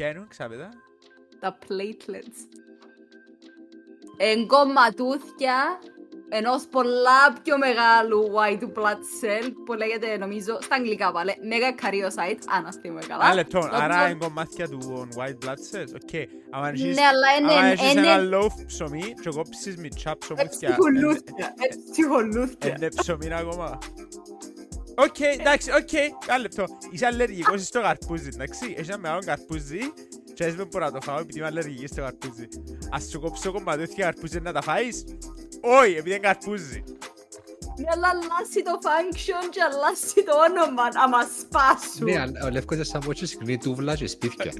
Ποια είναι, ξάπετα. Τα platelets. Εν κομματούθια ενός πολλά πιο μεγάλου white blood cell που λέγεται νομίζω στα αγγλικά πάλι mega karyocytes, αν ας θυμούμε καλά. Α, λεπτό, Στο άρα οποίο- είναι κομμάτια του white blood cells. OK. Άμα έχεις- Ναι, αλλά είναι- άμα έχεις είναι- ένα loaf ψωμί και κόψεις μιτσιά ψωμούθια. Έτσι χολούθια, έτσι χολούθια. Είναι ψωμί ακόμα. Οκ, εντάξει, οκ. Ένα λεπτό. Είσαι αλλεργικός στο καρπούζι, εντάξει. Έχεις ένα μεγάλο καρπούζι και έτσι δεν μπορώ να το φάω επειδή είμαι αλλεργική στο καρπούζι. Ας σου κόψω κομματούθια καρπούζι να τα φάεις; Όχι, επειδή είναι καρπούζι. Ναι, αλλά αλλάσσει το function και αλλάσσει το όνομα, άμα σπάσουν. Ναι, αλλά ο Λεύκος είναι σαν πω και συχνή τούβλα και σπίτια.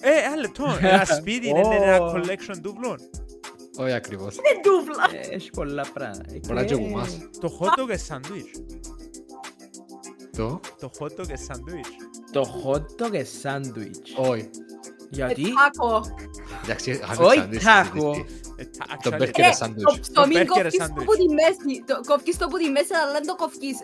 Ε, ένα λεπτό. Ένα σπίτι είναι είναι ένα Ω. collection τούβλων. Όχι ακριβώς. Είναι τούβλα. Ε, Έχει πολλά πράγματα. Πολλά και Ε, από εμάς. Το hot dog και sandwich. Το, Το hot dog και sandwich. Το hot dog και sandwich. όχι. Γιατί; Τάκο. Εντάξει, είχαμε Όχι σάντουιτς τάκο. συζητήσει. Ε, τα- Το actually- μπέρκερ Ε, είναι σάντουιτς. Το ψωμί burger κόφκεις το sandwich. που τη μέση. το- Κόφκεις το που τη μέση, αλλά δεν το κόφκεις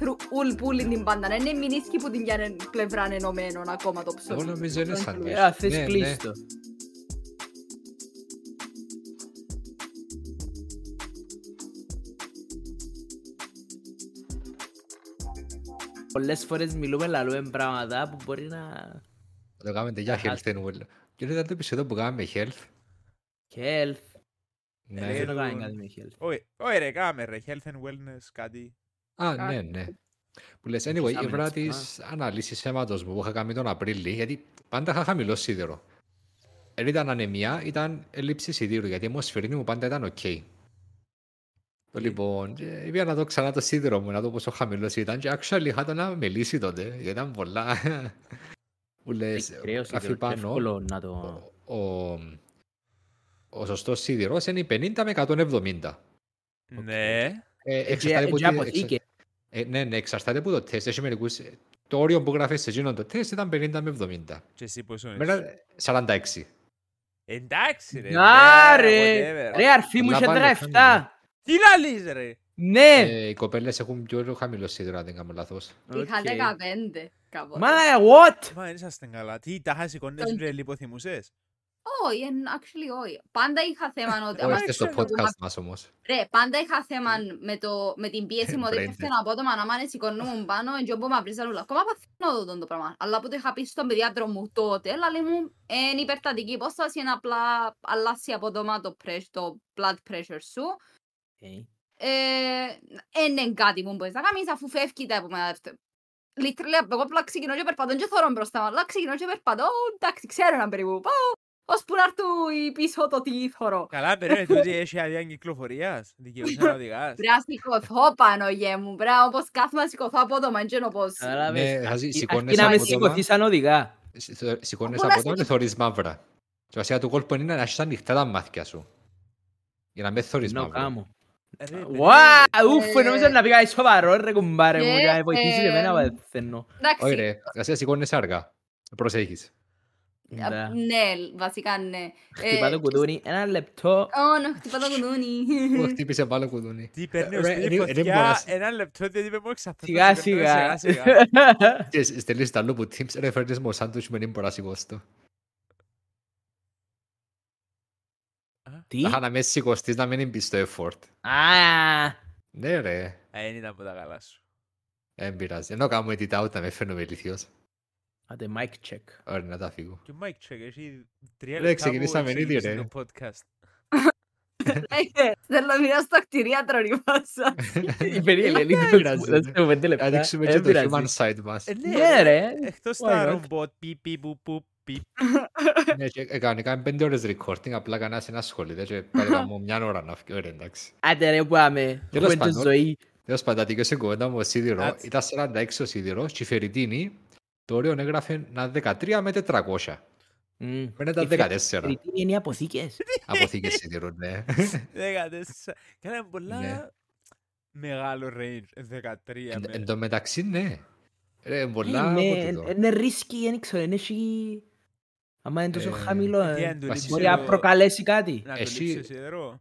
through ουλ πουλin την πάντα. Είναι μηνίσκει που την πιάνε πλευρά ενωμένο ακόμα το ψωμί. Εγώ νομίζω είναι Το σάντουιτς. Ε, θες Ναι, κλείστο. Πολλές φορές μιλούμε λαλούμε πράγματα που μπορεί να... Το κάνουμε για Αχα. health and well. Και ήταν το επεισόδιο που κάναμε health. Health. Ναι. Δεν το κάνει του- κάτι με health. Όχι, όχι ρε, κάμε ρε, health and wellness, κάτι. Α, ναι, ναι. Που λες, anyway, Άρχισαμε έβρα να τις αναλύσεις αίματος μου που είχα κάνει τον Απρίλη, γιατί πάντα είχα χαμηλό σίδερο. Δεν ήταν ανεμία, ήταν έλλειψη σιδήρου, γιατί η αιμοσφαιρίνη μου πάντα ήταν οκ. Λοιπόν, και πήγα να δω ξανά το σίδερο μου, να δω πόσο χαμηλός ήταν και actually είχα το να με λύσει τότε, γιατί ήταν πολλά. Που λες, Κρέος αφή σίδερο, πάνω, εύκολο να το... ο, ο, ο σωστός σίδηρος είναι 50 με 170. Ναι. Ε, Έτσι εξαρτάται που έτσι τη- αποθήκε. ε, ναι, ναι, εξαρτάται από το τεστ. Έχει μερικούς, το όριο που γράφεις σε εκείνον το τεστ ήταν 50 με 70. Και εσύ πόσο είναι. Μένα 46. Εντάξει ρε. Άρε! whatever. Ρε αρφή μου Πολλά είχε πάλι 17. Χαμηλά. Τι λαλείς ρε. Ναι! Ε, οι κοπέλες έχουν πιο χαμηλό σίδερο, αν δεν κάνω λάθος. Είχα Οκ. 15 κάποτε. Μα what? Μα δεν είσαστε καλά. Τι, τα είχα σηκώνες Τον- και λιποθυμούσες; Όχι, εν- actually όχι. Πάντα είχα θέμα ότι... Όχι, άμα- είστε στο ξέρω, podcast μας όμως. Ρε, πάντα είχα θέμα με, το, με την πίεση μου ότι Brain πέφτει dead. ένα απότομα να μάνε σηκωνούμουν πάνω και όπου με βρίζαν όλα. Ακόμα παθαίνω το, το πράγμα. Αλλά που το είχα πει στον παιδιάτρο μου τότε, λαλή μου, είναι υπερτατική υπόσταση, είναι απλά αλλάσει απότομα το, pressure, το blood pressure σου. Ε, είναι κάτι που μπορείς να κάνεις αφού φεύγει τα επόμενα δευτερόλεπτα. Literally, εγώ απλά ξεκινώ και περπατώ και θωρώ μπροστά μου, αλλά ξεκινώ και περπατώ, εντάξει, ξέρω έναν περίπου πάω, ώσπου να έρθω η πίσω το τι θωρώ. Καλά, περίμενε τούτη έχει άδεια κυκλοφορίας. Δικαιούσε να οδηγάς. Πρέπει να σηκωθώ πάνω γε μου, πρέπει να όπως κάθομαι να σηκωθώ απότομα, και όπως... Κατάλαβες. Ναι, χαζί, Αρκεί σηκώνες να με απότομα. σηκωθείς σαν οδηγά. Σ- Σηκώνεις Πολλά από τότε και θωρείς μαύρα. Και βασικά το κόλπο είναι να έχεις ανοιχτά τα μάτια σου. Για να μην θωρείς No, μαύρα. Κάμω. Ε, ρε, Ουα, ουφ, Ε, νομίζω να πήγα σοβαρό ρε κουμπάρε μου και, για να βοηθήσει και εμένα ε, παθαίνω. Εντάξει, Όχι ρε, βασικά σηκώνεσαι αργά. Προσέχεις. α, Ναι. ναι, βασικά ναι. Χτυπά Ε, το κουδούνι, ένα λεπτό. Ω, να χτυπά το κουδούνι. Μου χτύπησε πάλι κουδούνι. Τι παίρνει ο Ρε, σπίτι δεν- δεν φωτιά μπορείς. ένα λεπτό διότι με μόλις αυτό. Σιγά σιγά. Και στέλνεις τα λόγου Teams, ρε φέρνεις μου σάντουιτς με μπορώ να σηκώσω το. Τι; Θα να με σηκωστείς να μην μπεις στο effort. Α, Ναι ρε, Δεν ήταν από τα καλά σου. δεν πειράζει. Ενώ κάνω edit out να με φαίνομαι ηλικιός. Άντε, mic check. Ωραία, να τα φύγω. Και ο Mike Check έχει τρία Ρε, λεπτά που ξεκινήσαμε ήδη, εξηγήσει ρε. το podcast. Ε, Θέλω μοιρά στο κτηρίατρο η πάσα. Περίμενε λίγο, πειράζει, θα ναι. σου πέντε λεπτά. Αδείξουμε Δεν και το πειράζει. human side μας. Ε, Ναι ρε. Εκτός Why τα not? ρομπότ, πιπ, πιπ, πουπ, πουπ, πιπ. Ναι, και έκανα κάνει πέντε ώρες recording, απλά κανένας δεν ασχολείται και πάλι κάνω μια ώρα να φύγω, ρε, εντάξει. Άντε ρε πάμε. Τέλος Έχουμε τη πάντων. ζωή. Τέλος πάντων, τελειώσε η κουβέντα μου ο σίδηρο, That's- ήταν 46 ο σίδηρος και η φερριτίνη, το όριο έγραφε να 13 με 400. Μμ. Μένα ήταν Η φε- 14. Φερρυπίνη είναι οι αποθήκες. Αποθήκες σίδηρου, ναι. Δεκατέσσερα. Καλά, είναι πολλά Ναι. μεγάλο range. ε, 13 Εν- με... Εν τω μεταξύ, ναι. Ρε, πολλά Ε, από ναι, τούτο. Είναι ρίσκι, δεν ξέρω, είναι έχει... Άμα είναι τόσο Ε, χαμηλό, Τι ε, αν του βασικά- μπορεί λείψεις να ο- προκαλέσει κάτι. Να το Εσύ- λείψεις ο σιδερό.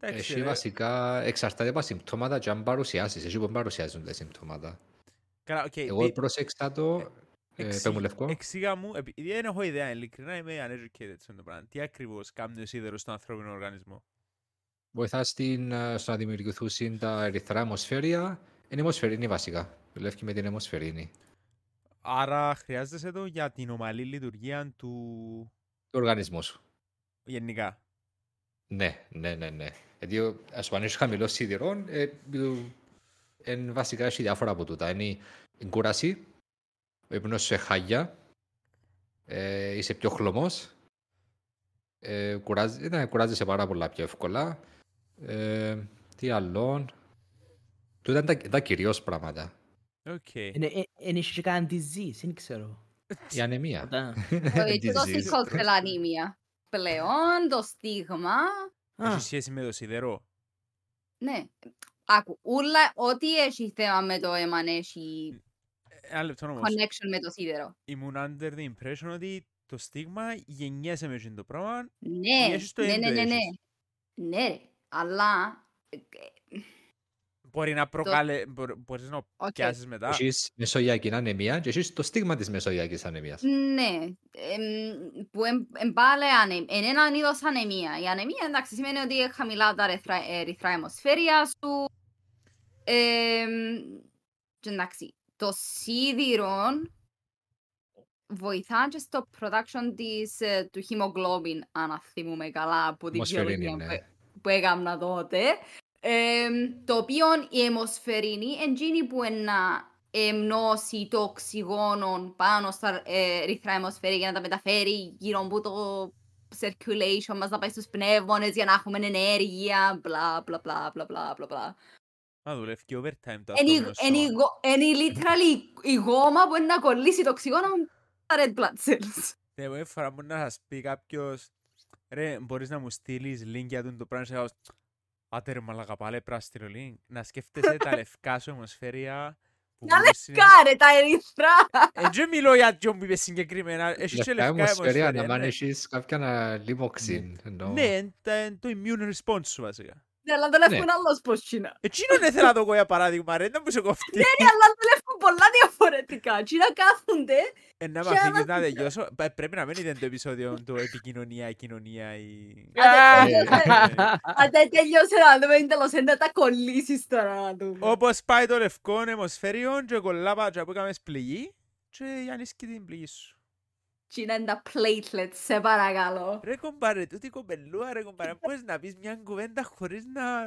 Εντάξει, Έχει ρε. βασικά εξαρτάται από συμπτώματα και αν παρουσιάσεις. Εσύ που παρουσιάζουν τα συμπτώματα. Καλά, οκ. Εγώ πι- πρόσεξα το Ε, Εξή- πες μου λευκό. Εξήγα μου, επειδή δεν έχω ιδέα, ειλικρινά είμαι uneducated σε αυτό το πράγμα. Τι ακριβώς κάνει ο σίδερο στον ανθρώπινο οργανισμό; Βοηθάς στην, ε, στο να δημιουργηθούν τα ερυθρά αιμοσφαίρια. Είναι αιμοσφαιρίνη βασικά. Δουλεύει με την αιμοσφαιρίνη Άρα χρειάζεσαι το για την ομαλή λειτουργία του του οργανισμού σου. γενικά. Ναι, ναι, ναι, ναι. Γιατί ας πούμε, αν έχει χαμηλός σίδηρο, ε, ε, εν βασικά έχει διάφορα από τούτα. Είναι η κούραση, ο ύπνος σε χάγια, ε, είσαι πιο χλωμός, ε, κουράζει, ναι, κουράζεσαι πάρα πολλά πιο εύκολα. Ε, τι άλλο. Τούτα είναι τα, τα κυρίως πράγματα. Οκ. Δεν έχει και καν disease, δεν ξέρω. Η ανεμία. Όταν- Ε, Και το Disease. σικοκτελανίμια. Πλέον το στίγμα, Α, Έχει σχέση με το σίδερο. ναι. Άκου, ούλα, ό,τι έχει θέμα με το αίμα έχει Ε, Ένα λεπτό όμως. connection με το σίδερο. Ήμουν under the impression ότι το στίγμα γεννιέσαι μες εκείνο το πράγμα. Ναι, έχεις το ναι, εν το ναι, ναι, ναι. έχεις. Ναι, ρε. Αλλά, ε, Μπορεί να προκάλε, μπορεί- μπορείς να οκ. πιάσεις μετά. Έχεις μεσογειακή αναιμία και έχεις το στίγμα της μεσογειακής αναιμίας. Ναι, εμ, που εμ- εν πάλι ανε- είναι ένα είδος ανεμία. Η ανεμία εντάξει σημαίνει ότι είναι χαμηλά τα ερυθρά- ερυθρά αιμοσφαίρια σου. Εμ, και εντάξει, το σίδηρο βοηθά και στο production της, ε, του hemoglobin, αν θυμούμε καλά από την Αιμοσφαιρίνη, βιολογία ναι. που, που έκανα τότε. Εμ, το οποίο η αιμοσφαιρίνη είναι εκείνη που είναι να εμνώσει το οξυγόνο πάνω στα ε, ερυθρά αιμοσφαίρια για να τα μεταφέρει γύρω από το circulation μας, να πάει στους πνεύμονες για να έχουμε ενέργεια, μπλα μπλα μπλα μπλα μπλα μπλα μπλα. Α, δουλεύει και overtime το Είναι η- ανθρώπινο είναι η σώμα. γο- είναι η literally η γόμα που είναι να κολλήσει το οξυγόνο στα red blood cells. Ναι, εγώ φορά μπορεί να σας πει κάποιος ρε, μπορείς να μου στείλεις link για τούτο το πράγμα και εγώ, Άτε ρε μαλακα πάλι πράσινο link. Να σκέφτεσαι τα λευκά σου αιμοσφαίρια που Τα μπορείς συνεχ- Κάρε τα ερυθρά! Ε, δεν μιλώ για ποιον που είπες συγκεκριμένα. Έχεις και Λευκά λευκά αιμοσφαίρια, αιμοσφαίρια. να μ' αν ναι. έχεις κάποια λίμωξη. εννοώ. Ναι, είναι τα- είναι το immune response σου βασικά. Ναι, αλλά το λεύκουν άλλος πως τσίνα. Εκείνον ήθελα να το πω για παράδειγμα ρε, δεν μου σε κοφτεί. Ναι, αλλά το λεύκουν πολλά διαφορετικά. Τσίνα κάθονται Ε, να με Και αφήνεις άμα- να τελειώσω. Πα- Πρέπει να μην είναι το επεισόδιο του επικοινωνία, κοινωνία ή... Άντε, Ε, τελειώσε. ε, Άντε τέλειωσε να δούμε είναι τέλος είναι να τα κολλήσεις τώρα να δούμε. Όπως πάει το λευκό αιμοσφαίριο και κολλά πάτσα που έκαμε πληγή και γιάννησκει την πληγή σου. Τσίνα είναι τα platelets, σε παρακαλώ. Ρε κομπάρε, τούτη κομπελούα ρε κομπάρε, μπορείς να πεις μια κουβέντα χωρίς να...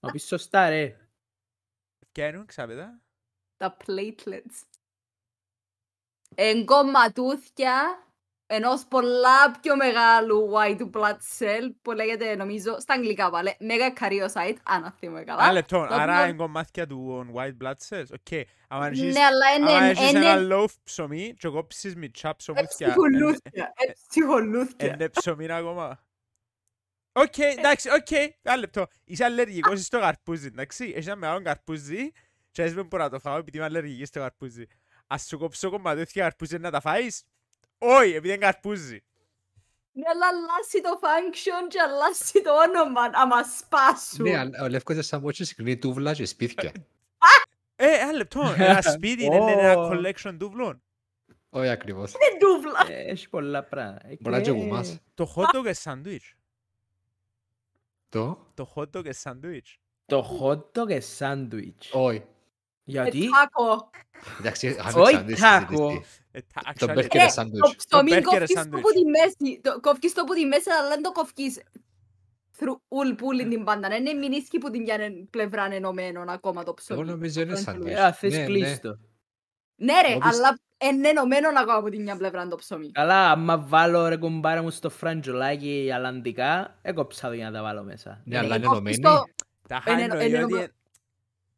Μα πεις σωστά ρε. Πιάνουν ξάπετα; Τα platelets. Εν κομματούθια ενός πολλά πιο μεγάλου white blood cell που λέγεται νομίζω στα αγγλικά πάλι megakaryocyte αν θυμάμαι καλά. Ένα λεπτό, το άρα οποίο- είναι κομμάτια του white blood cells. Οκ. Αν έχεις Ναι, αλλά άμα είναι έχεις είναι- ένα loaf ψωμί και κόψεις μιτσιά ε, ψωμούθια, ψυχολούθια. ε, ψυχολούθια. είναι ψωμί ακόμα. Οκ, εντάξει, οκ, ένα λεπτό. Είσαι αλλεργικός στο καρπούζι, εντάξει. Έχεις ένα μεγάλο καρπούζι και έτσι δεν μπορώ να το φάω επειδή είμαι αλλεργική στο καρπούζι. Ας σου κόψω κομματούθια καρπούζι να τα φάεις. Όχι, επειδή είναι καρπούζι. Ναι, αλλά αλλάζει το function και αλλάζει το όνομα άμα σπάσουν. Ναι, αλλά ο Λεύκος είναι σαν πότσι συχνή τούβλα και σπίτια. Ε, ένα λεπτό. Ένα σπίτι είναι ένα Ω. collection τούβλων. Όχι ακριβώς. Είναι ντούβλα. Ε, Έχει πολλά πράγματα. Ε, Μπορεί να και- και γουμάς. Το hot dog και sandwich. Το; Το hot dog και sandwich. Το hot dog και sandwich. Όχι. Γιατί; Τάκο. Εντάξει, είχαμε Όχι σάντουιτς τάκο. Συζήτηση. Ε, τα- Το actually- μπέρκερ Ε, είναι Το σάντουιτς. ψωμί burger κόφκεις το sandwich. που τη μέση. το- Κόφκεις το που τη μέση, αλλά δεν το κόφκεις through ουλ πουλin την πάντα. Ναι, Είναι μηνίσκει που την πιάνε πλευρά ενωμένων ακόμα το Εγώ ψωμί. νομίζω είναι Αυτό σάντουιτς. Ε, θες Ναι, ναι. κλείστο. Ναι ρε, Εγώ πιστεύ- αλλά είναι ενωμένο ακόμα από την μια πλευρά το ψωμί. Καλά, άμα βάλω ρε κουμπάρα μου στο φραντζολάκι αλλαντικά, έκοψα το για να τα βάλω μέσα. Ναι, αλλά είναι Κόφκεις ενωμένη. το- Τα Είναι- χάνει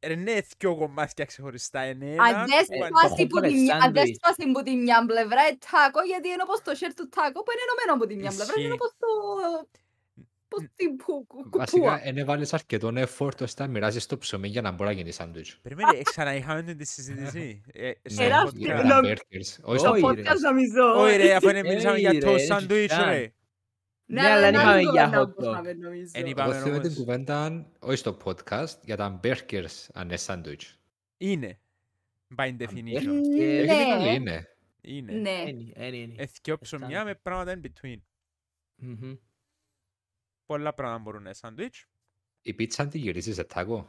είναι ότι ενωμένο. ε, είναι δυο κομμάτια ξεχωριστά. Είναι Αν ένα δεν που αν- σπάσει hot που dog την μια- αν δεν sandwich. σπάσει που την μια πλευρά είναι τάκο, γιατί είναι όπως το σέρ του τάκο που είναι ενωμένο από την μια πλευρά, είναι Ισχύει. όπως το... Πώς την που- κου- Βασικά, κουπούα. δεν έβαλες αρκετό effort ώστε να μοιράζεις το ψωμί για να μπορεί να γίνει σάντουιτς. Περίμενε, ε, ξαναείχαμε την τη συζήτηση. Ε, στο Ένα podcast. αυτή- για νο- τα burgers. Όχι στα Όχι, Το ρε. podcast νομίζω. Όχι ρε, αφού είναι Ε, μιλήσαμε για ρε, toast έτσι sandwich καν. ρε. Ναι, αλλά δεν είναι είπαμε άλλη για κουβέντα hot που dog. είπαμε, νομίζω. Εν Εγώ είπαμε θέλω την όμως. κουβέντα, όχι στο podcast, για τα burgers αν είναι σάντουιτς. Είναι. By definition. Ε, Ε, Ναι. είναι καλή, είναι. Είναι. Ναι. Ένι, ένι, ένι. Εθκιό ψωμιά με πράγματα in between. Μμμ. Πολλά πράγματα μπορούν να είναι σάντουιτς. Η πίτσα αν τη γυρίζεις σε τάκο.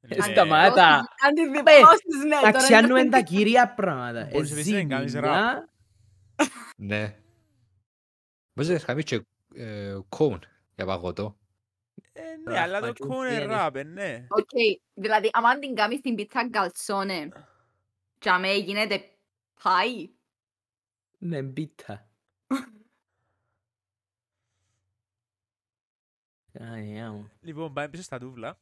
Ναι. σταμάτα. Αν τη διπλώσεις, ναι. τώρα Αξιάνουμε είναι- τα κυρία πράγματα. Μπορείς επίσης να κάνεις Εζήμια, Ναι. Μπορείς να κάνεις και ε, κόν για παγωτό. Ε, ναι, αλλά το Ραχματζούκι κούνε είναι. ράπε, ναι. Οκ, δηλαδή, άμα την κάνεις την πίτσα καλτσόνε, και αμέ γίνεται πάει. Ναι, μπίτα. Άγια μου. Λοιπόν, πάμε πίσω στα τούβλα.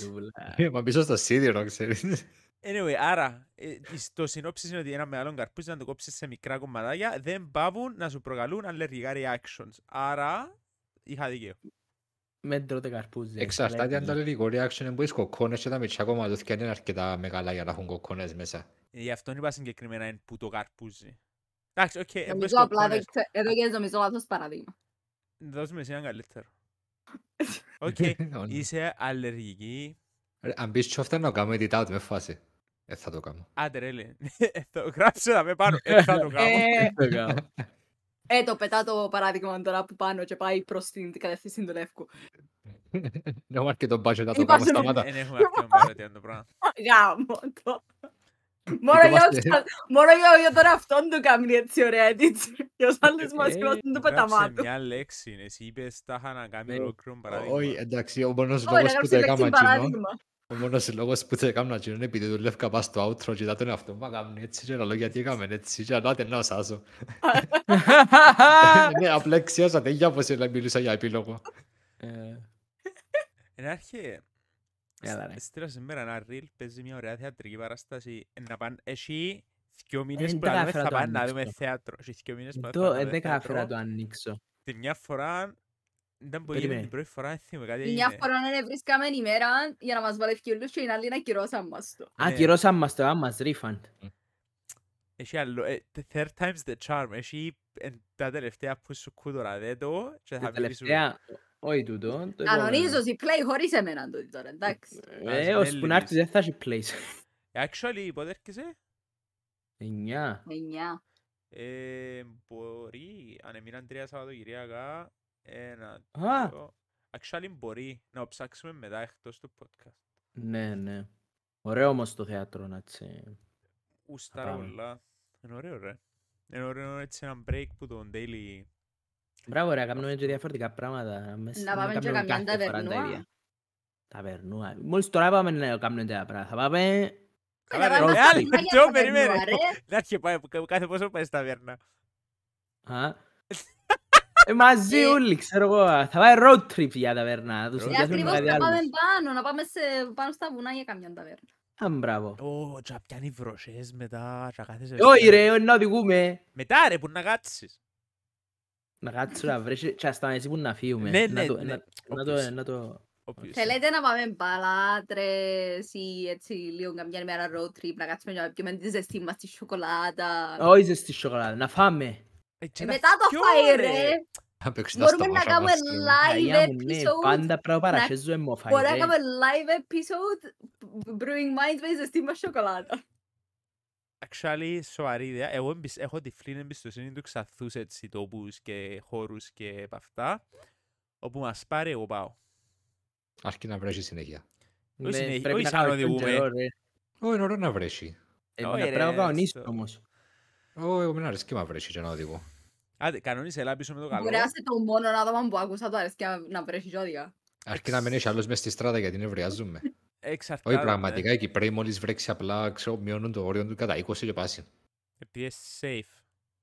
Δούλα. Ε, Μα πίσω στο σίδηρο, ξέρεις. Anyway, άρα, ε, το συνόψεις είναι ότι ένα μεγάλο καρπούζι να το κόψεις σε μικρά κομματάκια δεν πάβουν να σου προκαλούν αλλεργικά reactions. Άρα, είχα δίκαιο. Μεν τρώτε καρπούζι. Εξαρτάται αν το αλλεργικό reaction είναι που έχεις κοκκόνες και τα μητσιά κομματούθηκια είναι αρκετά μεγάλα για να έχουν κοκκόνες μέσα. Ε, Γι' αυτό είπα συγκεκριμένα είναι που το καρπούζι. Εντάξει, οκ, εμπες Νομίζω απλά δεν κοκκόνες. ξέ- εδώ και νομίζω λάθος παράδειγμα. Δώσ' εσύ έναν καλύτερο. Οκ, Όντως. είσαι αλλεργική. Ρε, Αν πεις τσόφτα να κάνω edit out με φάση. Ε, θα το κάνω. Άντε ρε, λέει. Ε, Θα το γράψω να με πάνω. Ε, θα το κάνω. Ε, ε, το πετά το παράδειγμα τώρα που πάνω και πάει προς την κατεύθυνση του Λεύκου. Να έχω αρκετό budget να το Είπα κάνω σου, σταμάτα. Δεν έχουμε αυτό παρότι το πράγμα. Γάμο το. Μόνο για Είμαστε- όσους- Μόνο για για τον αυτόν του κάνει έτσι ωραία edits. Για τους άλλους μας Ε, κρόσουν το Γράψε πεταμάτου. μια λέξη. Εσύ είπες τα είχα να κάνει Ναι. ολόκληρο παράδειγμα. Όχι, εντάξει, ο μόνος Όχι, λόγος να που το γράψει λέξη έκανα κοινό, παράδειγμα. Ο μόνος λόγος που το έκανα κοινό είναι επειδή δουλεύκα πας στο outro και ήταν τον εαυτό μου, «Μα κάνουν έτσι και να λέω γιατί έκαμε έτσι και να να σάσω. Ναι, απλά εξιάσα τέτοια πως έλα μιλούσα για επίλογο. Ε, Εν αρχή, Έλα, ρε. στείλα σήμερα ένα reel, παίζει μια ωραία θεατρική παράσταση. Ε, Να πάνε, έχει δυο μήνες δεν που τα λέμε κατάφερα θα το πάνε να ανοίξω. δούμε θέατρο. Έχει δυο μήνες που θα Το πάνε να ε, δούμε δεν κατάφερα να θέατρο. το ανοίξω. Την μια φορά ήταν που έγινε Περίμενε. την πρώτη φορά, δεν θυμάμαι κάτι Μια έγινε. φορά να βρίσκαμε ημέρα για να μας βάλει όλους και οι άλλοι να κυρώσαν μας το. Α, Ναι. κυρώσαν μας το άμας, refund. Έχει άλλο, ε, the third time's the charm. Έχει ε, τα τελευταία που σου κούτορα δε το και θα Τα μιλήσουμε. τελευταία, όχι τούτο. το Κανονίζω επόμενο. η play χωρίς εμένα το τώρα, εντάξει. Ε, Ας ώσπου με να έρθεις λύσεις. δεν θα έχει place. Actually, πότε έρχεσαι; Εννιά. Εννιά. Ε, μπορεί, αν έμειναν τρία Σαββατοκυριακά, ένα, Α. δύο. Actually, μπορεί να ψάξουμε μετά εκτός του podcast. Ναι, ναι. Ωραίο όμως το θέατρο να έτσι. Ουστάρα πάμε. πολλά. Είναι ωραίο, ρε. Είναι ωραίο έτσι ένα break που τον daily... Μπράβο ρε, κάνουμε και διαφορετικά πράγματα. Μες- Να πάμε και κάνουμε καμιά κάθε φορά τα ταβερνούα. ίδια. Ταβερνούα. Μόλις τώρα πάμε να κάνουμε τέτοια πράγματα. Θα πάμε... Καλά, Καλά, ρε, πάμε ε, στα άλλη, φυλάκια Τζο, τα περιμένε. περνούα, ρε. Να έρχεται πάει, που- κάθε πόσο πάει στα βέρνα. Α. Ε, μαζί Ε. όλοι, ξέρω εγώ. Θα πάει road trip για ταβερνά. Να τους Ε, Ε, συνδυάσουμε ακριβώς κάτι να πάμε άλλο. πάνω, να πάμε σε- πάνω στα βουνά για καμιά ταβέρνα. Α, μπράβο. Ω, τσα πιάνει βροσές μετά, τσα κάθεσαι Ε, Όχι στο- ρε, να οδηγούμε. Μετά ρε, που να κάτσεις. Να κάτσω να βρέσει και ας εσύ που να φύγουμε. Ναι, Να ναι, το- ναι. να- Να το... Obviously. Να το... Obviously. Θέλετε να πάμε μπαλάτρες ή έτσι λίγο καμιά ημέρα road trip, να κάτσουμε να πιούμε τη ζεστή μας τη σοκολάτα. Όχι ζεστή σοκολάτα, να φάμε. Ε, και Ε, να Μετά το φκιώ, φάι ρε. ρε, Θα παίξει τα μπορούμε να σταμάτα κάνουμε μας, ε. live Αγιά μου, ναι, episode. πάντα πρέπει να παρασχέζουμε μοφάι, Μπορούμε να ρε. κάνουμε live episode Brewing Minds με ζεστή μας σοκολάτα. Actually, σοβαρή ιδέα. Εγώ εμπισ- έχω τυφλή εμπιστοσύνη του ξαθούς έτσι τόπους και χώρους και απ' αυτά. Όπου μας πάρει, εγώ πάω. Αρκεί να βρέσεις συνέχεια. Ναι, συνέχεια- Πρέπει όχι να σαν να κάνουμε τον οδηγούμε. καιρό, ρε. Ω, είναι ωραίο να βρέσεις. Ε, Όχι, να ρε, Πρέπει να κανονίσεις στο- όμως. Ω, εγώ μην αρέσει και να βρέσει και να οδηγώ. Άντε, κανόνισε, έλα πίσω με το καλό. Μπορεί να είστε το μόνο άτομο που άκουσα το αρέσκει να- να βρέσει ζώδια. Αρκεί να μην έχει άλλος μες στη στράτα γιατί νευριάζουμε. Εξαρτάται. Όχι, πραγματικά οι Κυπρέοι μόλις βρέξει απλά, ξέρω, μειώνουν το όριο του κατά 20 και πάση. Επειδή είναι safe.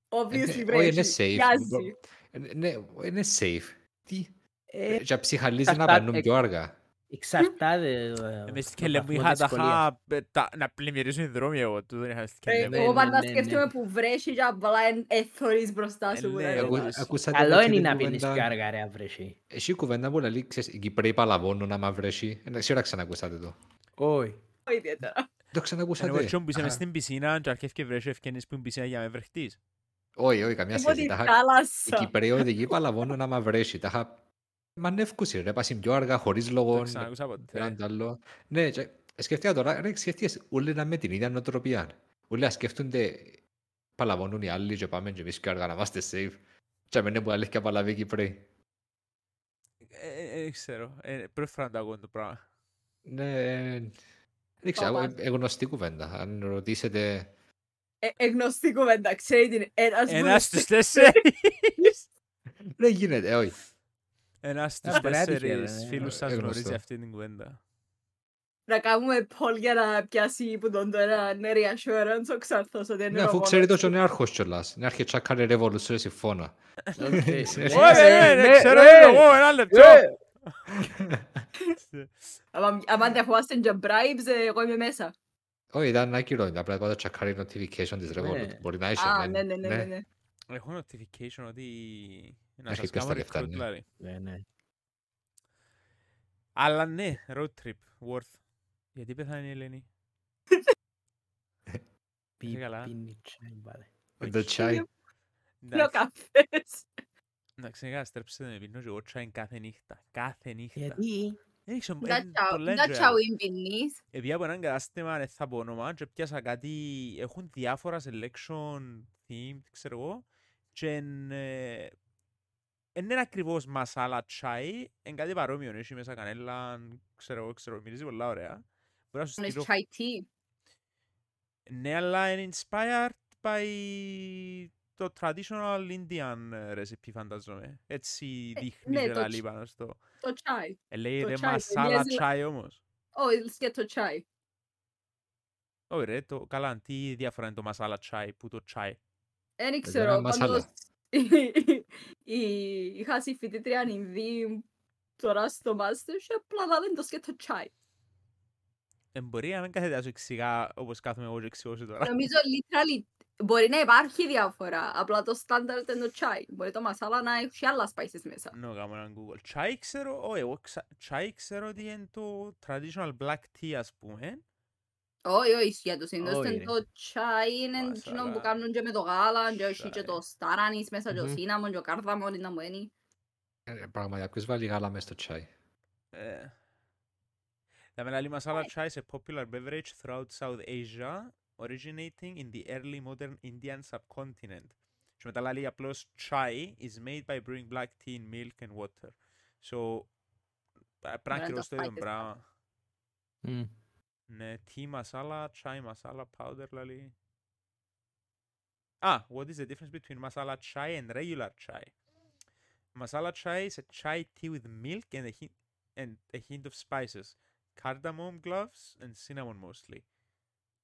Obviously Ε, βρέσει. Όχι, είναι safe. Μοιάζει. Ε, Ναι, είναι safe. Τι; Ε, Και ψυχαλίζει να εξαρτάται- περνούν πιο αργά. Εξαρτάται. Εμείς στην Κελέ μου είχα τα χα... ε, τα- να πλημμυρίζουν οι δρόμοι εγώ. Του δεν είχα στην Ε, Κελέ ναι, μου. Εγώ ναι, πάντα ναι, σκέφτομαι ναι. που βρέσει και απλά εν- εθωρείς μπροστά σου. Ε, που ναι, να εγώ- περνάς. Ακούσατε Καλό ποτέ είναι την να πίνεις κουβέντα- πιο αργά ρε αυρέσει. Έχει κουβέντα που λέει, ξέρεις, οι Κυπρέοι παλαβώνουν άμα βρέσει. Ε, Σίγουρα ξανακούσατε το. Όχι. Όχι ιδιαίτερα. Το Εγώ ξανακούσατε. τσιόν που είσαι μες Αχα. στην πισίνα και αρχές και βρέσει ευκαινείς που είναι πισίνα για να με βρεχτείς. Όχι, όχι, καμιά Από σχέση. τη Τα είχα- Οι θάλασσα. Κυπρέοι οδηγοί παλαβώνουν άμα βρέσει. Τα είχα μανεύκουσι ρε, πάσουν πιο αργά, χωρίς Το λόγο. ξανακούσα ποτέ. Έναν τ' άλλο. Ναι, και σκεφτήκα τώρα, ρε, σκεφτείες όλοι να με την ίδια νοοτροπία. Όλοι να σκέφτονται παλαβώνουν οι άλλοι και πάμε και εμείς πιο αργά να είμαστε safe. Και αμένα που αλήθεια παλαβεί οι Κύπροι. Ε, ε, Δεν ξέρω. Ε, Πρώτη φορά να το ακούω το πράγμα. Ναι, δεν ξέρω, Παπά. ε, ε, γνωστή κουβέντα. Αν ρωτήσετε... Ε, ε, γνωστή κουβέντα, ξέρει την ένας Ένας στους βουλευτής. τέσσερις. Δεν γίνεται, ε, όχι. Ένας στους Α, μπορεί να έτυχε, τέσσερις ρε. φίλους σας Ε, γνωρίζει γνωστό. αυτή την κουβέντα. Να κάνουμε poll για να πιάσει που τον το ένα ναι, reassurance ο Ξαρθός ότι είναι Ναι, αφού ο μόνος ξέρει το του. και ο νεάρχος κιόλας. Νεάρχε τσάκαρε revolution συμφώνα. Οκ. Ναι, Ωραία, ναι, ναι, ναι, ξέρω ναι. εγώ, ένα λεπτό. Ε, Άμα- άμα δεχόμαστε και bribes, ε, εγώ είμαι μέσα. Όχι, ήταν άκυρο. Απλά το τσακάρει notification της Revolut. Ναι. Μπορεί να είσαι. Α, μεν. ναι, ναι, ναι, ναι, ναι. Έχω notification ότι να Έχει σας πει κάνω στα λεφτά, recruit, ναι. δηλαδή. Ναι, ναι. Αλλά ναι, road trip, worth. Γιατί πέθανε η Ελένη; Πι- Είσαι καλά. πίνει τσάι, βάλε. Το τσάι. Είναι ο Εντάξει, καφές. Εντάξει, νικά, στρέψτε με πίνω και εγώ τσάι κάθε νύχτα. Κάθε νύχτα. Γιατί; Δεν ξέρω, Δεν είναι τσάω- πολλά δεν enjoyable. τσάω εμπινείς. Επειδή από έναν κατάστημα, δεν θα πω όνομα, και πιάσα κάτι, έχουν διάφορα selection themed, ξέρω εγώ, και εν, ε, εν είναι ακριβώς μασάλα τσάι, είναι κάτι παρόμοιο, έχει μέσα κανέλα, ξέρω εγώ, ξέρω, μυρίζει πολλά ωραία. Μπορεί να σου Είναι στείλω, chai tea; ναι, αλλά είναι inspired by το traditional Indian ε, recipe, φανταζόμαι. Έτσι δείχνει ναι, και το λαλεί τσι- πάνω στο. Το chai. Ε, λέει το ρε τσάι, μασάλα μοιάζει- τσάι όμως. Όχι, και το chai. Όχι ρε, το, καλά, τι διάφορα είναι το μασάλα τσάι που το τσάι. Δεν ένα ξέρω, μασάλα. πάντως η- είχα συμφοιτήτρια Ινδί τώρα στο μάστερ και απλά λένε το σκέτο chai. Ε, μπορεί να μην κάθεται να σου εξηγά όπως κάθομαι εγώ και εξηγώ σου τώρα. Νομίζω literally μπορεί να υπάρχει διαφορά, απλά το standard είναι το chai. Μπορεί το μασάλα να έχει άλλα spices μέσα. Ναι, κάνω έναν Google. Τσάι ξέρω, όχι, εγώ ξα- τσάι ξέρω ότι είναι το traditional black tea, ας πούμε. Όχι, όχι, για τους Ινδούς Όχι, είναι ρε. το chai, είναι Μασάλα. εκείνο που κάνουν και με το γάλα, και έχει και Τσάι. το στάρανις μέσα και το Μμμ. σίναμον και ο κάρδαμον είναι μπαίνει. Ε, Πραγματικά, ποιος βάλει γάλα μες στο τσάι. Ε, Τα μελαλή masala chai is a popular beverage throughout South Asia, originating in the early modern Indian subcontinent. Και μετά λέει απλώς chai is made by brewing black tea in milk and water. So, πα- πρέπει να το κυρώσω το ίδιο spices πράγμα. Μμ. Ναι, tea masala, chai masala powder λέει. Ah, what is the difference between masala chai and regular chai? Masala chai is a chai tea with milk and a hint, and a hint of spices, cardamom cloves and cinnamon mostly.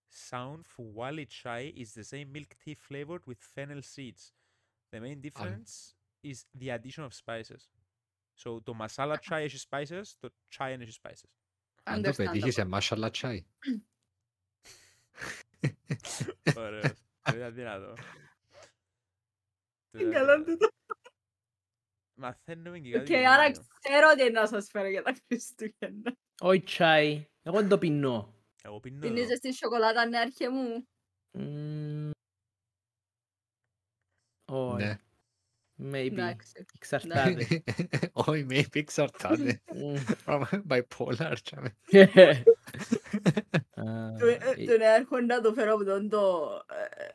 Sound Fuwali chai is the same milk tea flavored with fennel seeds. The main difference is the addition of spices. So το masala chai έχει spices, το chai δεν έχει spices. Αν το πετύχεις σε Understandable. μάσαλα τσάι. Ωραίος. Το ήταν δυνατό. Το Είναι ήταν καλό δυνατό. τούτο. Μαθαίνουμε και κάτι Οκ, άρα καινούριο. ξέρω τι να σας φέρω για τα Χριστούγεννα. Όχι τσάι. Εγώ δεν το πεινώ. Εγώ πίνω Πίνεις εδώ. στη σοκολάτα, ναι, αρφέ μου. Μμμ. Όχι. Ναι. Maybe. Εντάξει. Εξαρτάται. Όχι, maybe εξαρτάται. Μμ. Πράγμα bipolar. τσάμε. Α, Του- ε, ε, Τον έρχοντα το φέρω από τον το... ε,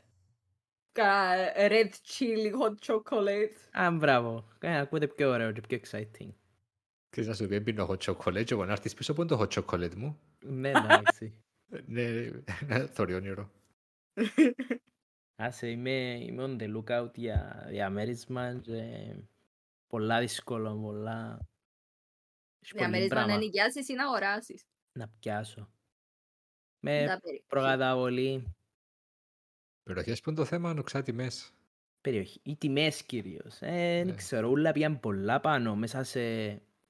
κα- Red chili hot chocolate. Α, μπράβο. Κάνε ακούτε πιο ωραίο και πιο exciting. Ξέρεις να σου πει πίνω hot chocolate και εγώ να έρθεις πίσω από είναι το hot chocolate μου. Ναι, εντάξει. Ναι, θωρεί όνειρο. Άσε, είμαι, είμαι on the lookout για διαμέρισμα και πολλά δύσκολο, πολλά... Έχει πολύ Διαμέρισμα να πράγμα νοικιάσεις ή να αγοράσεις. να πιάσω. Τα Με περίπτωση. προκαταβολή Περιοχές που είναι το θέμα, νοξά τιμές. περιοχή. Οι τιμές κυρίως. Ε, δεν Ναι. ξέρω, όλα πήγαν πολλά πάνω μέσα σε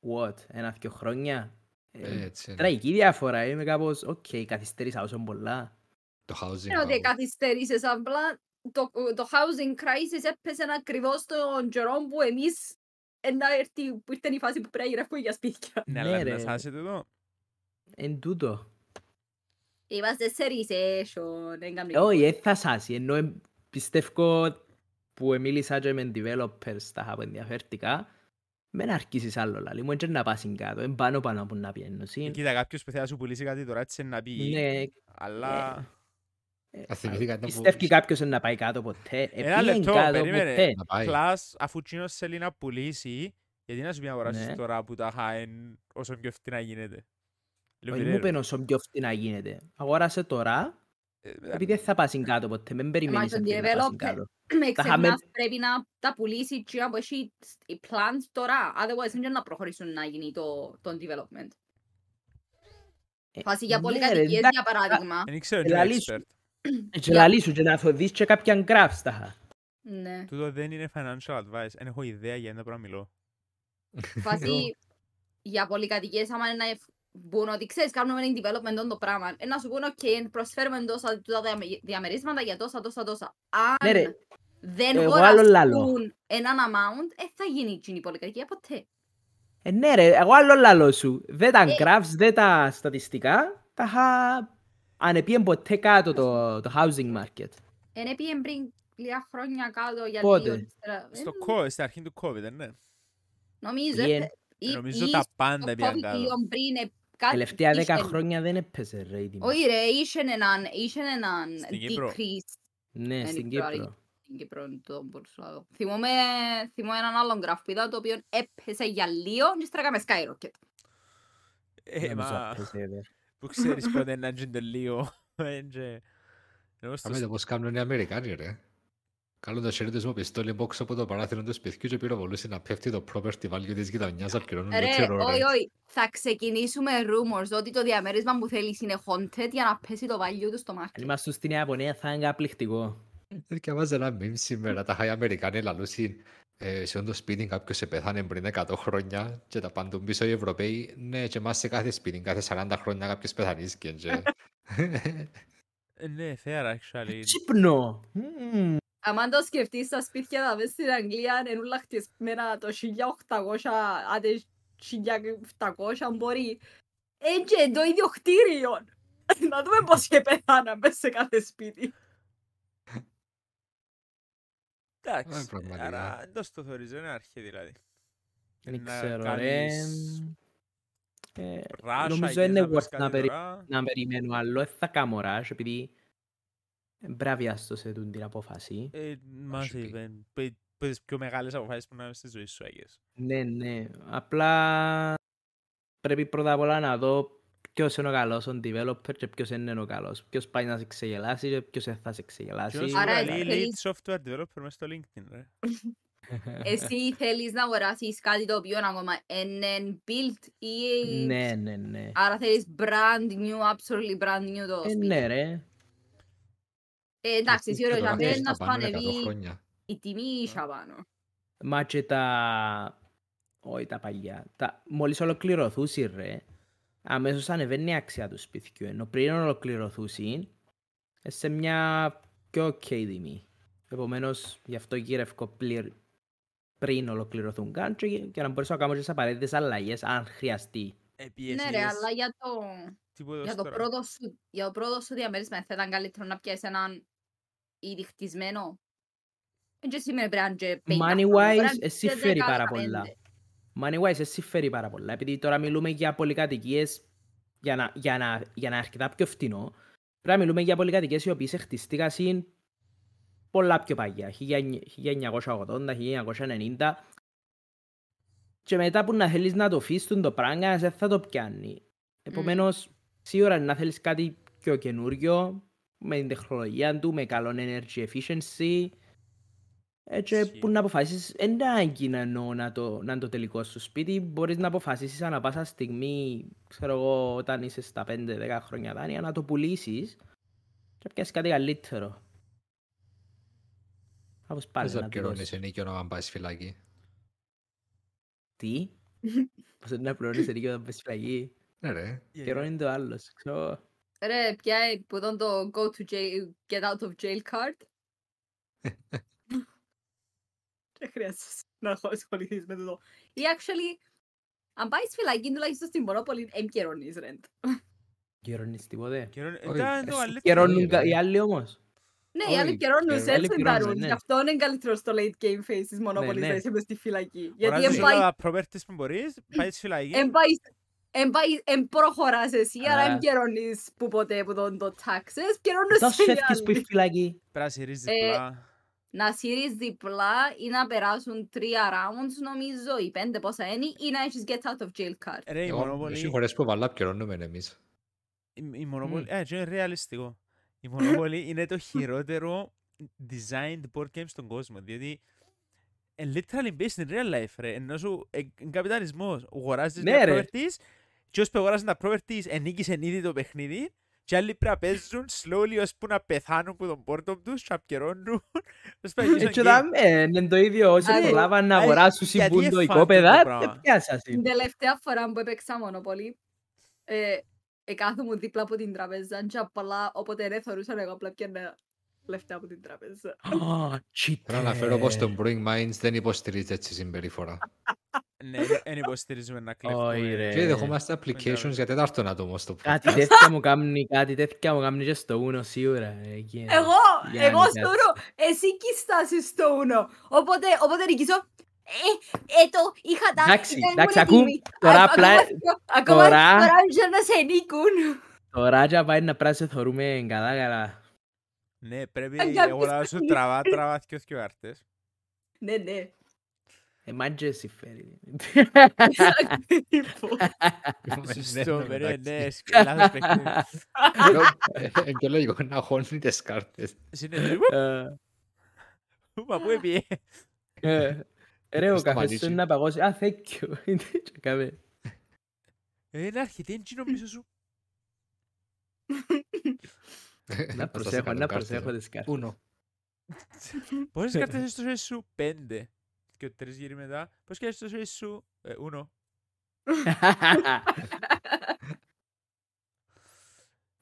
what, ένα-δυο χρόνια. Ε, Ε, Έτσι είναι. Τραγική διαφορά. Είμαι κάπως, οκ, καθυστέρησα όσο πολλά. Το housing. Είναι ότι πάγο. καθυστερήσεις απλά το, το housing crisis έπεσε ακριβώς τον καιρό που εμείς να έρθει, που ήρθε η φάση που πρέπει να γυρεύουμε για σπίτια. Ναι, Ναι, αλλά ρε. να σας τούτο. Εν τούτο. Είμαστε σε recession, δεν κάνουμε Όχι, δεν θα σάσει. Ενώ ε, πιστεύω που μίλησα και με developers τα που ενδιαφέρθηκα, μην αρχίσεις άλλο λαλί μου, έτσι να πας κάτω, εν πάνω πάνω που να πιένω. Ε, Κοίτα, κάποιος που θέλει να σου πουλήσει κάτι τώρα έτσι να πει, Ναι, αλλά... Αν θυμηθεί κάτι που- Πιστεύει κάποιος να πάει κάτω ποτέ. Ένα Επήγαινε λεπτό, κάτω περίμενε. ποτέ. Να πάει. Κλάς, αφού τσίνος θέλει να πουλήσει, γιατί να σου πει να αγοράσεις Ναι. τώρα που τα χάεν όσο πιο φτηνά γίνεται. Λίγο Όχι, μου περίεργο. είπε όσο πιο φτηνά γίνεται. Αγόρασε τώρα, Ε, επειδή δεν θα πάσει κάτω ποτέ. Μην περιμένεις τον αυτή να πάσει developer. κάτω. Με Τα χαμε- ξεχνάς πρέπει να τα πουλήσει και να έχει οι plans τώρα. Otherwise δεν είναι να προχωρήσουν να γίνει το, το development. Ε, Φάση για ναι, πολυκατοικίες ρε, για παράδειγμα. Δεν ξέρω, Ε, είμαι λαλή expert. Σου. Και λαλή σου και να το δεις και κάποιαν graphs τα. Ναι. Τούτο δεν είναι financial advice. Δεν έχω ιδέα για ένα πράγμα μιλώ. Φάση για πολυκατοικίες άμα είναι να εφ- μπουν ότι ξέρεις κάνουμε ένα development on το πράγμα. Ε, να σου πούνε ok, προσφέρουμε τόσα τούτα διαμε- διαμερίσματα για τόσα τόσα τόσα. Ναι, ρε. Αν δεν Εγώ άλλο λαλώ. χωραστούν έναν amount, ε, θα γίνει εκείνη η πολυκατοικία ποτέ. Ε, ναι ρε, εγώ άλλο λαλό σου. Δεν τα Ε. graphs, δεν τα στατιστικά. Τα είχα ανεπίεν ποτέ κάτω το, το housing market. Εν έπιεν πριν λίγα χρόνια κάτω για Πότε; λίγο. ύστερα. Στο Ε, COVID, στην αρχή του COVID, ε, ναι. Νομίζω, Πήγεν. ε, ή- Νομίζω ή τα στο πάντα πήγαν COVID κάτω. λίγο πριν, ε, κάτι Τελευταία δέκα είχε- χρόνια δεν έπαιζε ρε η τιμή. Όχι ρε, είχε έναν, είχε έναν Στην Κύπρο. decrease Ναι, δεν στην ξέρω, Κύπρο. στην Κύπρο είναι το μπορούσα να δω. Θυμούμαι, θυμούμαι έναν άλλον γράφ που είδα το οποίο έπεσε για λίγο και ύστερα έκαμε skyrocket. Ε, Νομίζω μα, έπαιζε, ρε. Που ξέρεις πότε να γίνει το λίγο. Ε, και- Εγώ στο Κάμε το πώς κάνουν οι Αμερικάνοι ρε. Κάνουν το χέρι τους με πιστόλι μπόξ από το παράθυρο του σπιτιού και πυροβολούσε να πέφτει το property value της γειτονιάς να πληρώνουν Ρε, λίτερο όχι, ρε. όχι, θα ξεκινήσουμε rumors ότι το διαμέρισμα που θέλεις είναι haunted για να πέσει το value του στο Αν market. ήμασταν στην Ιαπωνία θα είναι καταπληκτικό. Διαβάζα ένα meme σήμερα, τα χάει Αμερικάνοι λαλούσιν ε, σε όντως σπίτι κάποιος σε πέθανε πριν 100 χρόνια και τα παντούν πίσω οι Ευρωπαίοι, ναι και μας σε κάθε σπίτι, κάθε 40 χρόνια κάποιος πεθανίσκε και... Ε, Ναι, fair actually. Τσίπνο! Μμμ. Αν το σκεφτείς στα σπίτια τα μέσα στην Αγγλία είναι όλα χτισμένα το 1800, άντε 1700 μπορεί. Έτσι το ίδιο κτίριο. Να δούμε πώς και πεθάναν μέσα σε κάθε σπίτι. Εντάξει, πραγματικά. άρα εντός το θεωρίζω, είναι αρχή δηλαδή. Δεν Να ξέρω ρε. κάνεις Ε, ράσα Νομίζω εκεί, είναι να πεις worth κάτι να περι- τώρα. να περιμένω άλλο. Δεν θα κάνω ράζ επειδή μπράβιαστο σε τούτη την απόφαση. Ε, Μας σου πει. είπε, που- που τις πιο μεγάλες αποφάσεις που να είναι στη ζωή σου, I guess. Ναι, ναι. Απλά πρέπει πρώτα απ' όλα να δω ποιος είναι ο καλός ο developer και ποιος είναι ο καλός. Ποιος πάει να σε ξεγελάσει και ποιος δεν θα σε ξεγελάσει. Ποιος Άρα βγάλει θέλεις- lead software developer μέσα στο LinkedIn, ρε. Εσύ θέλεις να αγοράσεις κάτι το οποίο ακόμα είναι built ή... Ναι, ναι, ναι. Άρα θέλεις brand new, absolutely brand new το Ε, σπίτι. ναι ρε. Ε, εντάξει, Αυτοί σίγουρα και για τώρα μένα θα να σου πάνε 100 ανεβεί χρόνια. η τιμή ίσα πάνω. Μα και τα... Όχι τα παλιά. Τα... Μόλις ολοκληρωθούσι ρε, αμέσως ανεβαίνει η αξία του σπιτιού. Ενώ πριν ολοκληρωθούσι, ε, σε μια πιο ok τιμή. Επομένως, γι' αυτό γύρευκω πλήρ... πριν ολοκληρωθούν καν και για να μπορέσω να κάνω τις απαραίτητες αλλαγές αν χρειαστεί. Επίεσαι Ναι ρε, λες αλλά για το, τίποτα για το, τώρα; πρώτο σου, για το πρώτο σου διαμέρισμα θα ήταν καλύτερο να πιάσεις έναν ήδη χτισμένο. Δεν και σημαίνει πρέπει να είναι και 50 Money χρόνια, μπορεί να wise, είναι εσύ και φέρει 10, πάρα 15. πολλά. Money wise, εσύ φέρει πάρα πολλά. Επειδή τώρα μιλούμε για πολυκατοικίες για να, για να, για να αρκετά πιο φτηνό. Πρέπει να μιλούμε για πολυκατοικίες οι οποίες χτιστήκαν συν πολλά πιο παγιά. 1980, 1990. Και μετά που να θέλεις να το φύστουν το πράγμα, δεν θα το πιάνει. Επομένως, σίγουρα να θέλεις κάτι πιο καινούριο, με την τεχνολογία του, με καλό energy efficiency, έτσι Ισχύει. που να αποφασίσεις, δεν ανάγκη να, εννοώ να, το, να είναι το τελικό σου σπίτι, μπορείς να αποφασίσεις ανά πάσα στιγμή, ξέρω εγώ, όταν είσαι στα 5-10 χρόνια δάνεια, να το πουλήσεις και να πιάσεις κάτι καλύτερο. Όπως πάλι Πώς θα να το πληρώνεις δώσεις. ενίκιο να πας φυλακή. Τι; Πώς είναι να πληρώνεις ενίκιο να πες φυλακή; Ναι ρε. Καιρό είναι το άλλος, ξέρω. Ρε, πια που ήταν το go to jail, get out of jail card. Δεν χρειάζεται να ασχοληθείς με τούτο. Ή actually, αν πάεις φυλακή τουλάχιστον στην Μονόπολη, εν καιρώνεις rent. Καιρώνεις τίποτε. Καιρό- Όχι, Ήταν το εσύ καλύτερο. Καιρώνουν ρε. κα- οι άλλοι όμως. Ναι, οι Όχι, άλλοι καιρώνουν, καιρώνουν, σε άλλοι έτσι πληρώνουν, μπαρούν. ναι. Γι' αυτό είναι καλύτερο στο late game phase της Μονόπολης ναι. να είσαι μες στη φυλακή. Γιατί Αγοράζεις εν όλα πάει- τα properties που μπορείς, πάει στη φυλακή. εν πάεις- Εν πάει- εν προχωράς εσύ, άρα Α. εν πιερώνεις που ποτέ που τον το taxes, πιερώνεις Τόσο οι έφυγες που η άλλοι. φυλακή. Πρέπει να συρρίζεις Ε, διπλά. Να σύρεις διπλά ή να περάσουν τρία rounds νομίζω ή πέντε πόσα είναι ή να έχεις get out of jail card. Ρε, η Εγώ, Monopoly... εσύ φορές που βαλά πληρώνουμε εμείς. Η, η Monopoly... Ε, και είναι ρεαλιστικό. Η Monopoly είναι το χειρότερο designed board game στον κόσμο, διότι είναι literally based in real life, ρε. Ενώ σου είναι καπιταλισμός. Αγοράζεις Ναι, τα ρε. properties και όσοι που αγοράζουν τα properties ενίκησαν ήδη το παιχνίδι και άλλοι πρέπει να παίζουν slowly ώσπου να πεθάνουν που τον πόρτο τους και να πιερώνουν. Ως πάει Έτσι και δάμε, είναι το ίδιο όσοι Άρα, προλάβαν να άρα, αγοράσουν γιατί συμπούν το εφάνει το οικόπεδα, πράγμα. δεν πιάσα Την τελευταία φορά που έπαιξα Monopoly, ε, εκάθομαι δίπλα από την τραπέζα και απλά όποτε δεν θεωρούσα εγώ απλά πιέρνα λεφτά από την τραπέζα. Θέλω να αναφέρω πως το Cheater. Brewing Minds δεν υποστηρίζει έτσι συμπεριφορά. Ναι, δεν υποστηρίζουμε να Όχι, κλέφτουμε. ρε. Και δεχόμαστε Ε, applications για τέταρτον άτομο στο Κάτι podcast. τέτοια μου κάνει, κάτι τέτοια μου κάνει και στο Uno σίγουρα. ε, εκεί, ε. Εγώ, Για να εγώ μην στο κάτσεις. Uno, εσύ κοίστασες στο Uno. Οπότε, οπότε νικήσω. Ε, ε, το είχα τα... Εντάξει, ήταν εντάξει, ήμουν ακού, έτοιμη. τώρα Α- απλά- ακόμα πιο- Ακόμα τώρα- τώρα για να σε νίκουν. Τώρα και πάει να πράσει θωρούμε καλά καλά. Ναι, πρέπει Αν κάποιος εγώ να σου κάνει- τραβά, τραβά και όχι κάρτες. Ναι, ναι. Ε, μάντζε συμφέρει. Σωστό, ναι, ρε, εντάξει. ναι, σκ- λάθος παιχνίδι. Είναι πιο λογικό να χώνει τις κάρτες. Συνεχίζει, Ε, μα πού έπιε. ε, Ρε, ο Στο καφές μαλλί σου σου. είναι να παγώσει. Α, thank you. Και κάμε. Ε, Είναι αρκετή εντζίνο πίσω σου. Να προσέχω, να προσέχω τις κάρτες. Ούνο. Πόσες κάρτες έχεις στο χέρι σου, πέντε. Και τρεις γύρι μετά. Πόσες κάρτες στο χέρι σου, ε, ούνο.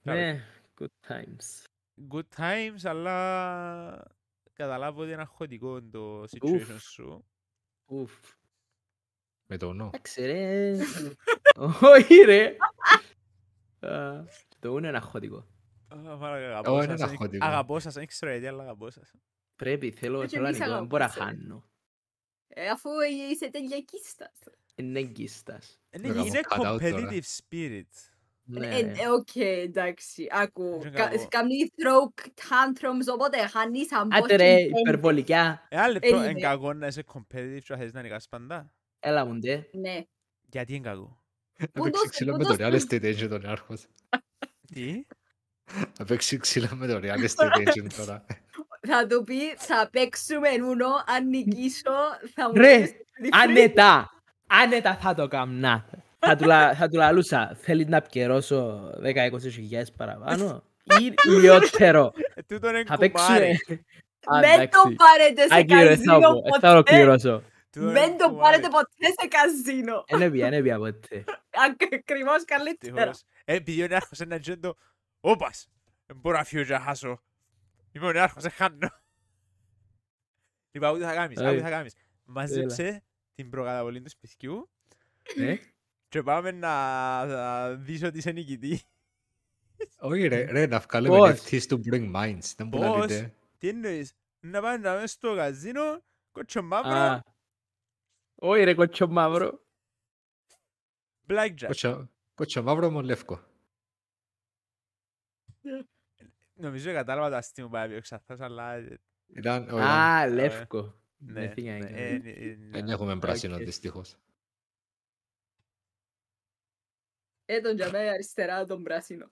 Ναι, good times. Good times, αλλά καταλάβω ότι είναι αγχωτικό το situation Ουφ. σου. Ουφ. Με το ούνο. Εντάξει ρε. Όχι ρε. Α, Το Uno είναι αγχωτικό. Α, μαλάκα, Ω, Αγαπώ είναι σας, ένα ε, αγχωτικό. αγαπώ σας, δεν ξέρω γιατί, αλλά αγαπώ σας. Πρέπει, θέλω, Και θέλω να εμείς νικώ, δεν μπορώ να αγαπούμε, ρε. χάνω. Ε, Αφού είσαι τελειακίστας. Είναι εγκίστας. Είναι, Μεγάλο είναι cut out τώρα. competitive spirit. Ναι, Ε, ρε. ε, Οκ, εντάξει, άκου. Δεν Κα- κακό. Κάνει throw tantrums, οπότε χάνεις αν πω Άντε ρε, στην πέμπτη. υπερβολικά. Ένα λεπτό, είναι. είναι κακό να είσαι competitive και να θες να νικάς πάντα. Έλα μου ντε. Ναι. Γιατί είναι κακό. Πού Να παίξει το- ξύλο πού με το το real estate agent τον άρχος. Τι. Να παίξει ξύλο με το real estate agent τώρα. Θα του πει, θα παίξουμε Uno, αν νικήσω θα μου Ρε, πεις τη free. Άνετα! Άνετα θα το καμνά. Θα του, λα- θα του λαλούσα, θέλεις να πιερώσω 10-20 χιλιάδες παραπάνω; Ή λιότερο. Ε, τούτο είναι Θα παίξουμε. κουμάρι. Α, Δεν το εντάξει. πάρετε σε Άγγιρε, θα καζίνο πω, θα το ποτέ. πληρώσω. Τούτο είναι Δεν το κουμάρι. πάρετε ποτέ σε καζίνο. Δεν έπια, δεν έπια ποτέ. Ακριβώς καλύτερα. Ευτυχώς. Ε, επειδή ο νεάρχος είναι τζέντο, όπας, δεν μπορώ να φύγω και να χάσω. Είμαι ο νεάρχος, δεν χάνω. Λοιπόν, άκου τι θα κάνεις, άκου τι θα κάνεις. Μάζεψε την προκαταβολή του σπιτιού Ε, και πάμε να να δεις ότι είσαι νικητή. Όχι ρε, ρε, να βγάλουμε Πώς; NFTs του Bring Minds. Δεν μπορεί να Πώς; λέτε. Τι εννοείς, να πάμε να πάμε στο καζίνο, κότσο α. μαύρο, Όχι ρε κοτσό μαύρο. blackjack. Κότσο- Κότσο μαύρο με λεύκο. Νομίζω κατάλαβα το αστείο που πάει ο Ξαθός, αλλά ε, Ήταν, όχι, ήταν- Α, λεύκο. ναι, Δεν θυμάμαι ναι, καν. ε, ε, ε, Δεν ναι. έχουμε πράσινο Οκ. δυστυχώς. Ε, τον για μένα αριστερά τον πράσινο.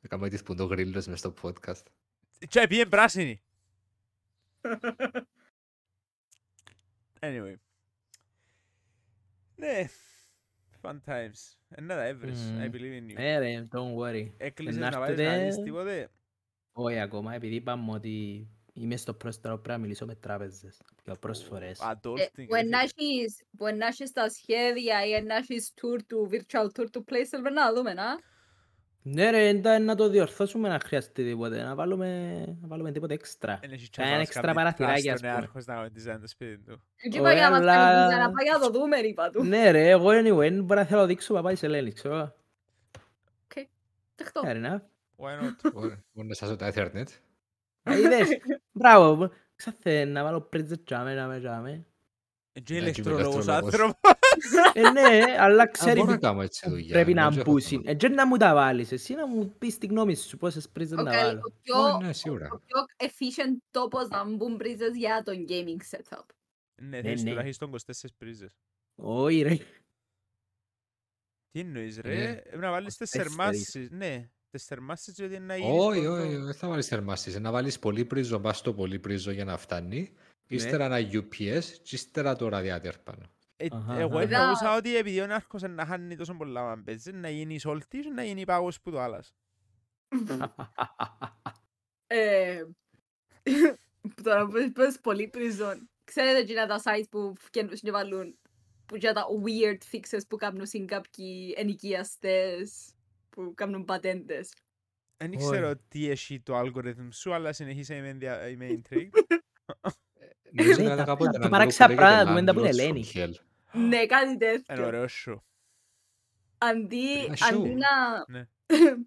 Έκαμε τις που το γρίλος μες στο podcast. Και πήγε πράσινη. Anyway. Ναι. Fun times. Ε, να τα έβρεις. Μμμ. I believe in you. Ε ρε, don't worry. Έκλεισες να να βάλεις να έρθετε- δεις τίποτε; Όχι ακόμα, επειδή είπαμε ότι είμαι στο πρόστερο πρέπει να μιλήσω με τράπεζες. Πιο πρόσφορες. Ε, Adulting. Που να έχεις- που να έχεις τα σχέδια ή να έχεις tour του virtual tour του PlayStation να δούμε, να. Ναι ρε, εντά να το διορθώσουμε να χρειαστεί τίποτε, να βάλουμε, να βάλουμε τίποτε έξτρα. Εν έχει Κάνα τσάμπας έξτρα κάνει παραθυράκια, πλάστο ας πούμε. νεάρχος να κάνει design το σπίτι του. Εκεί πάει να μας αλλά- κάνει να πάει να το δούμε, είπα του. Ναι ρε, εγώ anyway, δεν μπορώ να θέλω να δείξω παπάει σε λένε, ξέρω. Δεχτώ. Fair enough. Why not? Μπορεί μπορεί να σας το Ethernet. Α, Είδες, μπράβο, ξάθε να βάλω πρίτζε τζάμε, να με τζάμε. Και Ναι, και ηλεκτρολόγος ηλεκτρολόγος. άνθρωπος. Ε, ναι, αλλά Α, ξέρεις μπορώ να που κάνω έτσι δουλειά. πρέπει να νομίζω έχω μπούσει. θέμα. Ε, και να μου τα βάλεις, εσύ να μου πεις τη γνώμη σου, πόσες πρίζες Ο να καλ- βάλω. ο πιο- Ω, Ναι, σίγουρα. ο πιο efficient τόπος να μπουν πρίζες για τον gaming setup. Ναι, θέλεις ναι. τουλάχιστον 24 πρίζες. Όχι ρε. Τι εννοείς Ε, ρε, πρέπει να βάλεις τις 24. θερμάσεις. Ναι, τις θερμάσεις γιατί να γίνεις Όχι, το- όχι, δεν θα βάλεις θερμάσεις. Να βάλεις πολύ πρίζο, πας στο πολύ πρίζο για να φτάνει. Ύστερα ένα UPS και ύστερα το radiator πάνω. Ε, Αχα, Εγώ αχα. εννοούσα ότι επειδή ο ναρκός να χάνει τόσο πολλά μα παίζεις, να γίνεις σόλτης, να γίνει πάγος που το άλλας. Ε, που Τώρα που είπες πολύ πριζόν. Ξέρετε εκείνα τα sites που φτιάχνουν και βάλουν που για τα weird fixes που κάνουν συν κάποιοι ενοικιαστές που κάνουν πατέντες. Δεν Όχι. ξέρω τι έχει το algorithm σου, αλλά συνεχίσα είμαι, ενδια... είμαι intrigued. Νομίζω Ναι, να τα- έλεγα από τα- έναν τα group παράξενα που λέγεται πράγματα, κουβέντα που Landlords λέει from Hell. Ναι, κάτι Είναι τέτοιο. ωραίο σου. Αντί, Ένα αντί show. να... Ναι.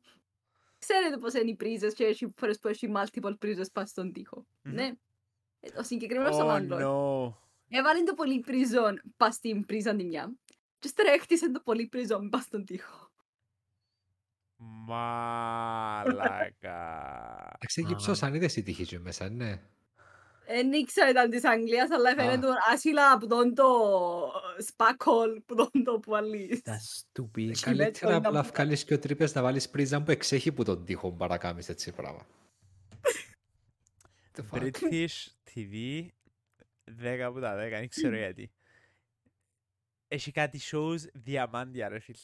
Ξέρετε πώς είναι οι πρίζες και έχει φορές που έχει multiple πρίζες πας στον τοίχο. Μμμ. Ναι. Ε, Ο συγκεκριμένος ο Oh landlord no. έβαλε το πολύ πρίζον πας στην πρίζα τη μια και ύστερα έχτισε το πολύ πρίζον πας στον τοίχο. Μαλάκα. Εντάξει, εκεί ψώσαν, είδες η τύχη του μέσα, ναι. Δεν ήξερα ήταν της Αγγλίας, αλλά έφερε Α. τον άσυλα από τον το σπάκολ, που τον το που αλείς. Τα stupid. Έχει Καλύτερα μέτρο, απλά να- βγάλεις και ο τρύπες να βάλεις πρίζα που εξέχει που τον τοίχο παρά κάνεις έτσι πράγμα. The fuck. British TV 10 από τα 10, δεν ξέρω γιατί. Έχει κάτι shows διαμάντια ρε φίλε.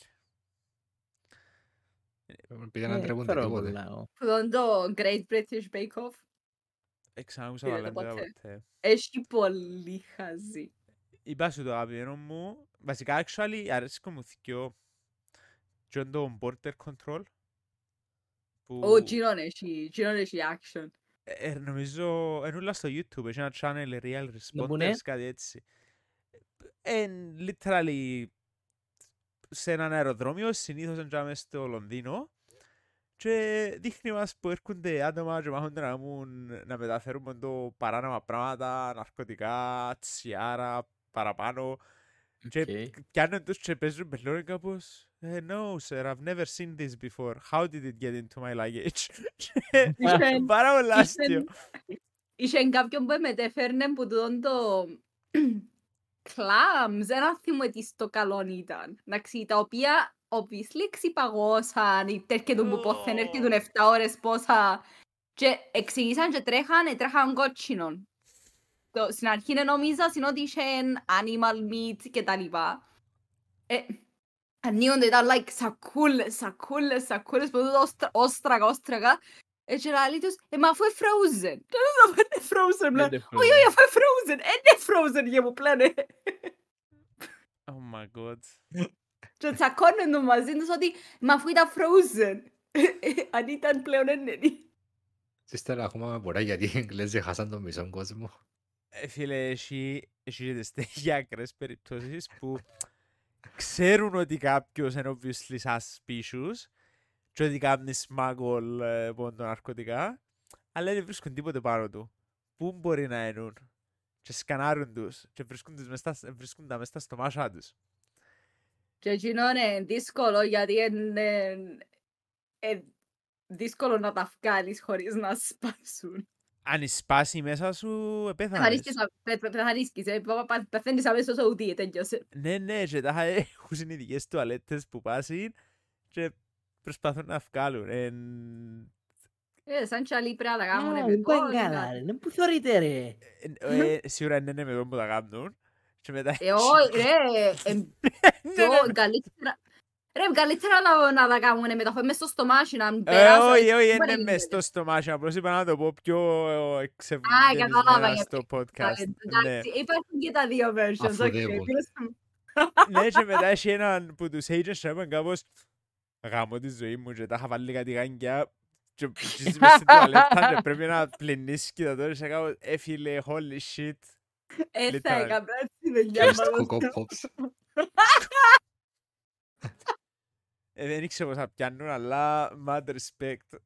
Επειδή Ε, να ντρέπονται ξέρω τίποτε. πολλά, ω. Που τον το Great British Bake Off. Εξανάκουσα Είδε το βαλέντερα ποτέ. ποτέ. Έχει πολύ χαζί. Είπα σου το αγαπημένο μου, βασικά actually αρέσκω μου θυκιο και είναι το border control που Ο Τζινόν έχει, Τζινόν έχει action. ε, ε, νομίζω είναι όλα στο YouTube, έχει ένα channel real Να πούνε. responders, κάτι έτσι. Εν literally σε έναν αεροδρόμιο, συνήθως είναι μες στο Λονδίνο και δείχνει μας που έρχονται άτομα και μάχονται να, κάνουν, να μεταφέρουν το παράνομα πράγματα, ναρκωτικά, τσιάρα, παραπάνω και Οκ. πιάνουν τους και παίζουν με λόγια κάπως «Ε, No, sir, I've never seen this before. How did it get into my luggage?» Και Είχε- Πάρα πολύ είχε- αστείο. Είχε κάποιον που μετέφερνε που τούτον το clams, δεν θυμούμαι τι στο καλό ήταν. Εντάξει, τα οποία obviously ξυπαγώσαν, ή έρχεται που πόθεν, έρχεται 7 ώρες πόσα και εξηγήσαν και τρέχαν, ε, τρέχαν κότσινον. Το, στην αρχή νόμιζα ότι είχε animal meat και τα λοιπά. Ε, ανοίγονται, ήταν like σακούλες, σακούλες, σακούλες, που τούτο όστρα- όστρακα, όστρακα. Ε, και λέει τους, ε, μα αφού είναι frozen. Και δεν θα είναι frozen, πλέον. Είναι Όχι, όχι, αφού είναι frozen. Ε, είναι frozen για μου πλέον. ε. Oh my god. Και τσακώνουν το μαζί τους ότι, μα αφού ήταν frozen. Αν ήταν πλέον έννενη. Και Ύστερα ακόμα με μπορεί γιατί οι Εγγλέζοι χάσαν τον μισό κόσμο. Ε, Φίλε, έχει, έχει και τις τέτοια άκρες περιπτώσεις που ξέρουν ότι κάποιος είναι obviously suspicious και ότι κάνει smuggle ε, πόντο ναρκωτικά, αλλά δεν βρίσκουν τίποτε πάνω του. Πού μπορεί να ενούν και σκανάρουν τους και βρίσκουν, τους μες στα- βρίσκουν τα μες στα στομάχια τους. Και εκείνο είναι δύσκολο γιατί είναι ε, δύσκολο να τα βγάλεις χωρίς να σπάσουν. Αν σπάσει μέσα σου, Θα επέθανες. ρίσκεις, πε- πε- θα ρίσκεις, ε, πα- πα- πεθαίνεις αμέσως ούτι, τέλειωσε. Ναι, ναι, και τα έχουν ειδικές τουαλέτες που πάσουν και προσπαθούν να βγάλουν. Εν- Ε, σαν τσαλί πρέπει να τα κάνουν Α, με δεν πάει κόλλα. καλά, ρε. Δεν που θεωρείτε, ρε. Ε, ε, σίγουρα είναι με τον που τα κάνουν. Και μετά... Ε, όχι, ρε, εμ, Ναι, πιο ναι. καλύτερα... Ρε, καλύτερα να, να τα κάνουν με τα φω- μες στο στομάχι, να Ε, περάσω... όχι, όχι, μπορεί είναι να μες στο στομάχι. Απλώς είπα να το πω πιο κατάλαβα εξευγενισμένα γιατί. στο podcast. Ναι. Εντάξει, υπάρχουν και τα δύο versions, οκ. Αφοδεύουν. Ναι, και μετά έχει έναν που τους agents και είπαν κάπως γάμω τη ζωή μου και τα είχα βάλει κάτι γάγκια και ψήσεις μες στην τουαλέτα και πρέπει να πλυνήσεις και τα τώρα και κάπως ε φίλε, holy shit. Ε, θα literal. έκανα έτσι δουλειά First μου. Coco Pops. Ε, δεν ήξερα πώς θα πιάνουν, αλλά mad respect.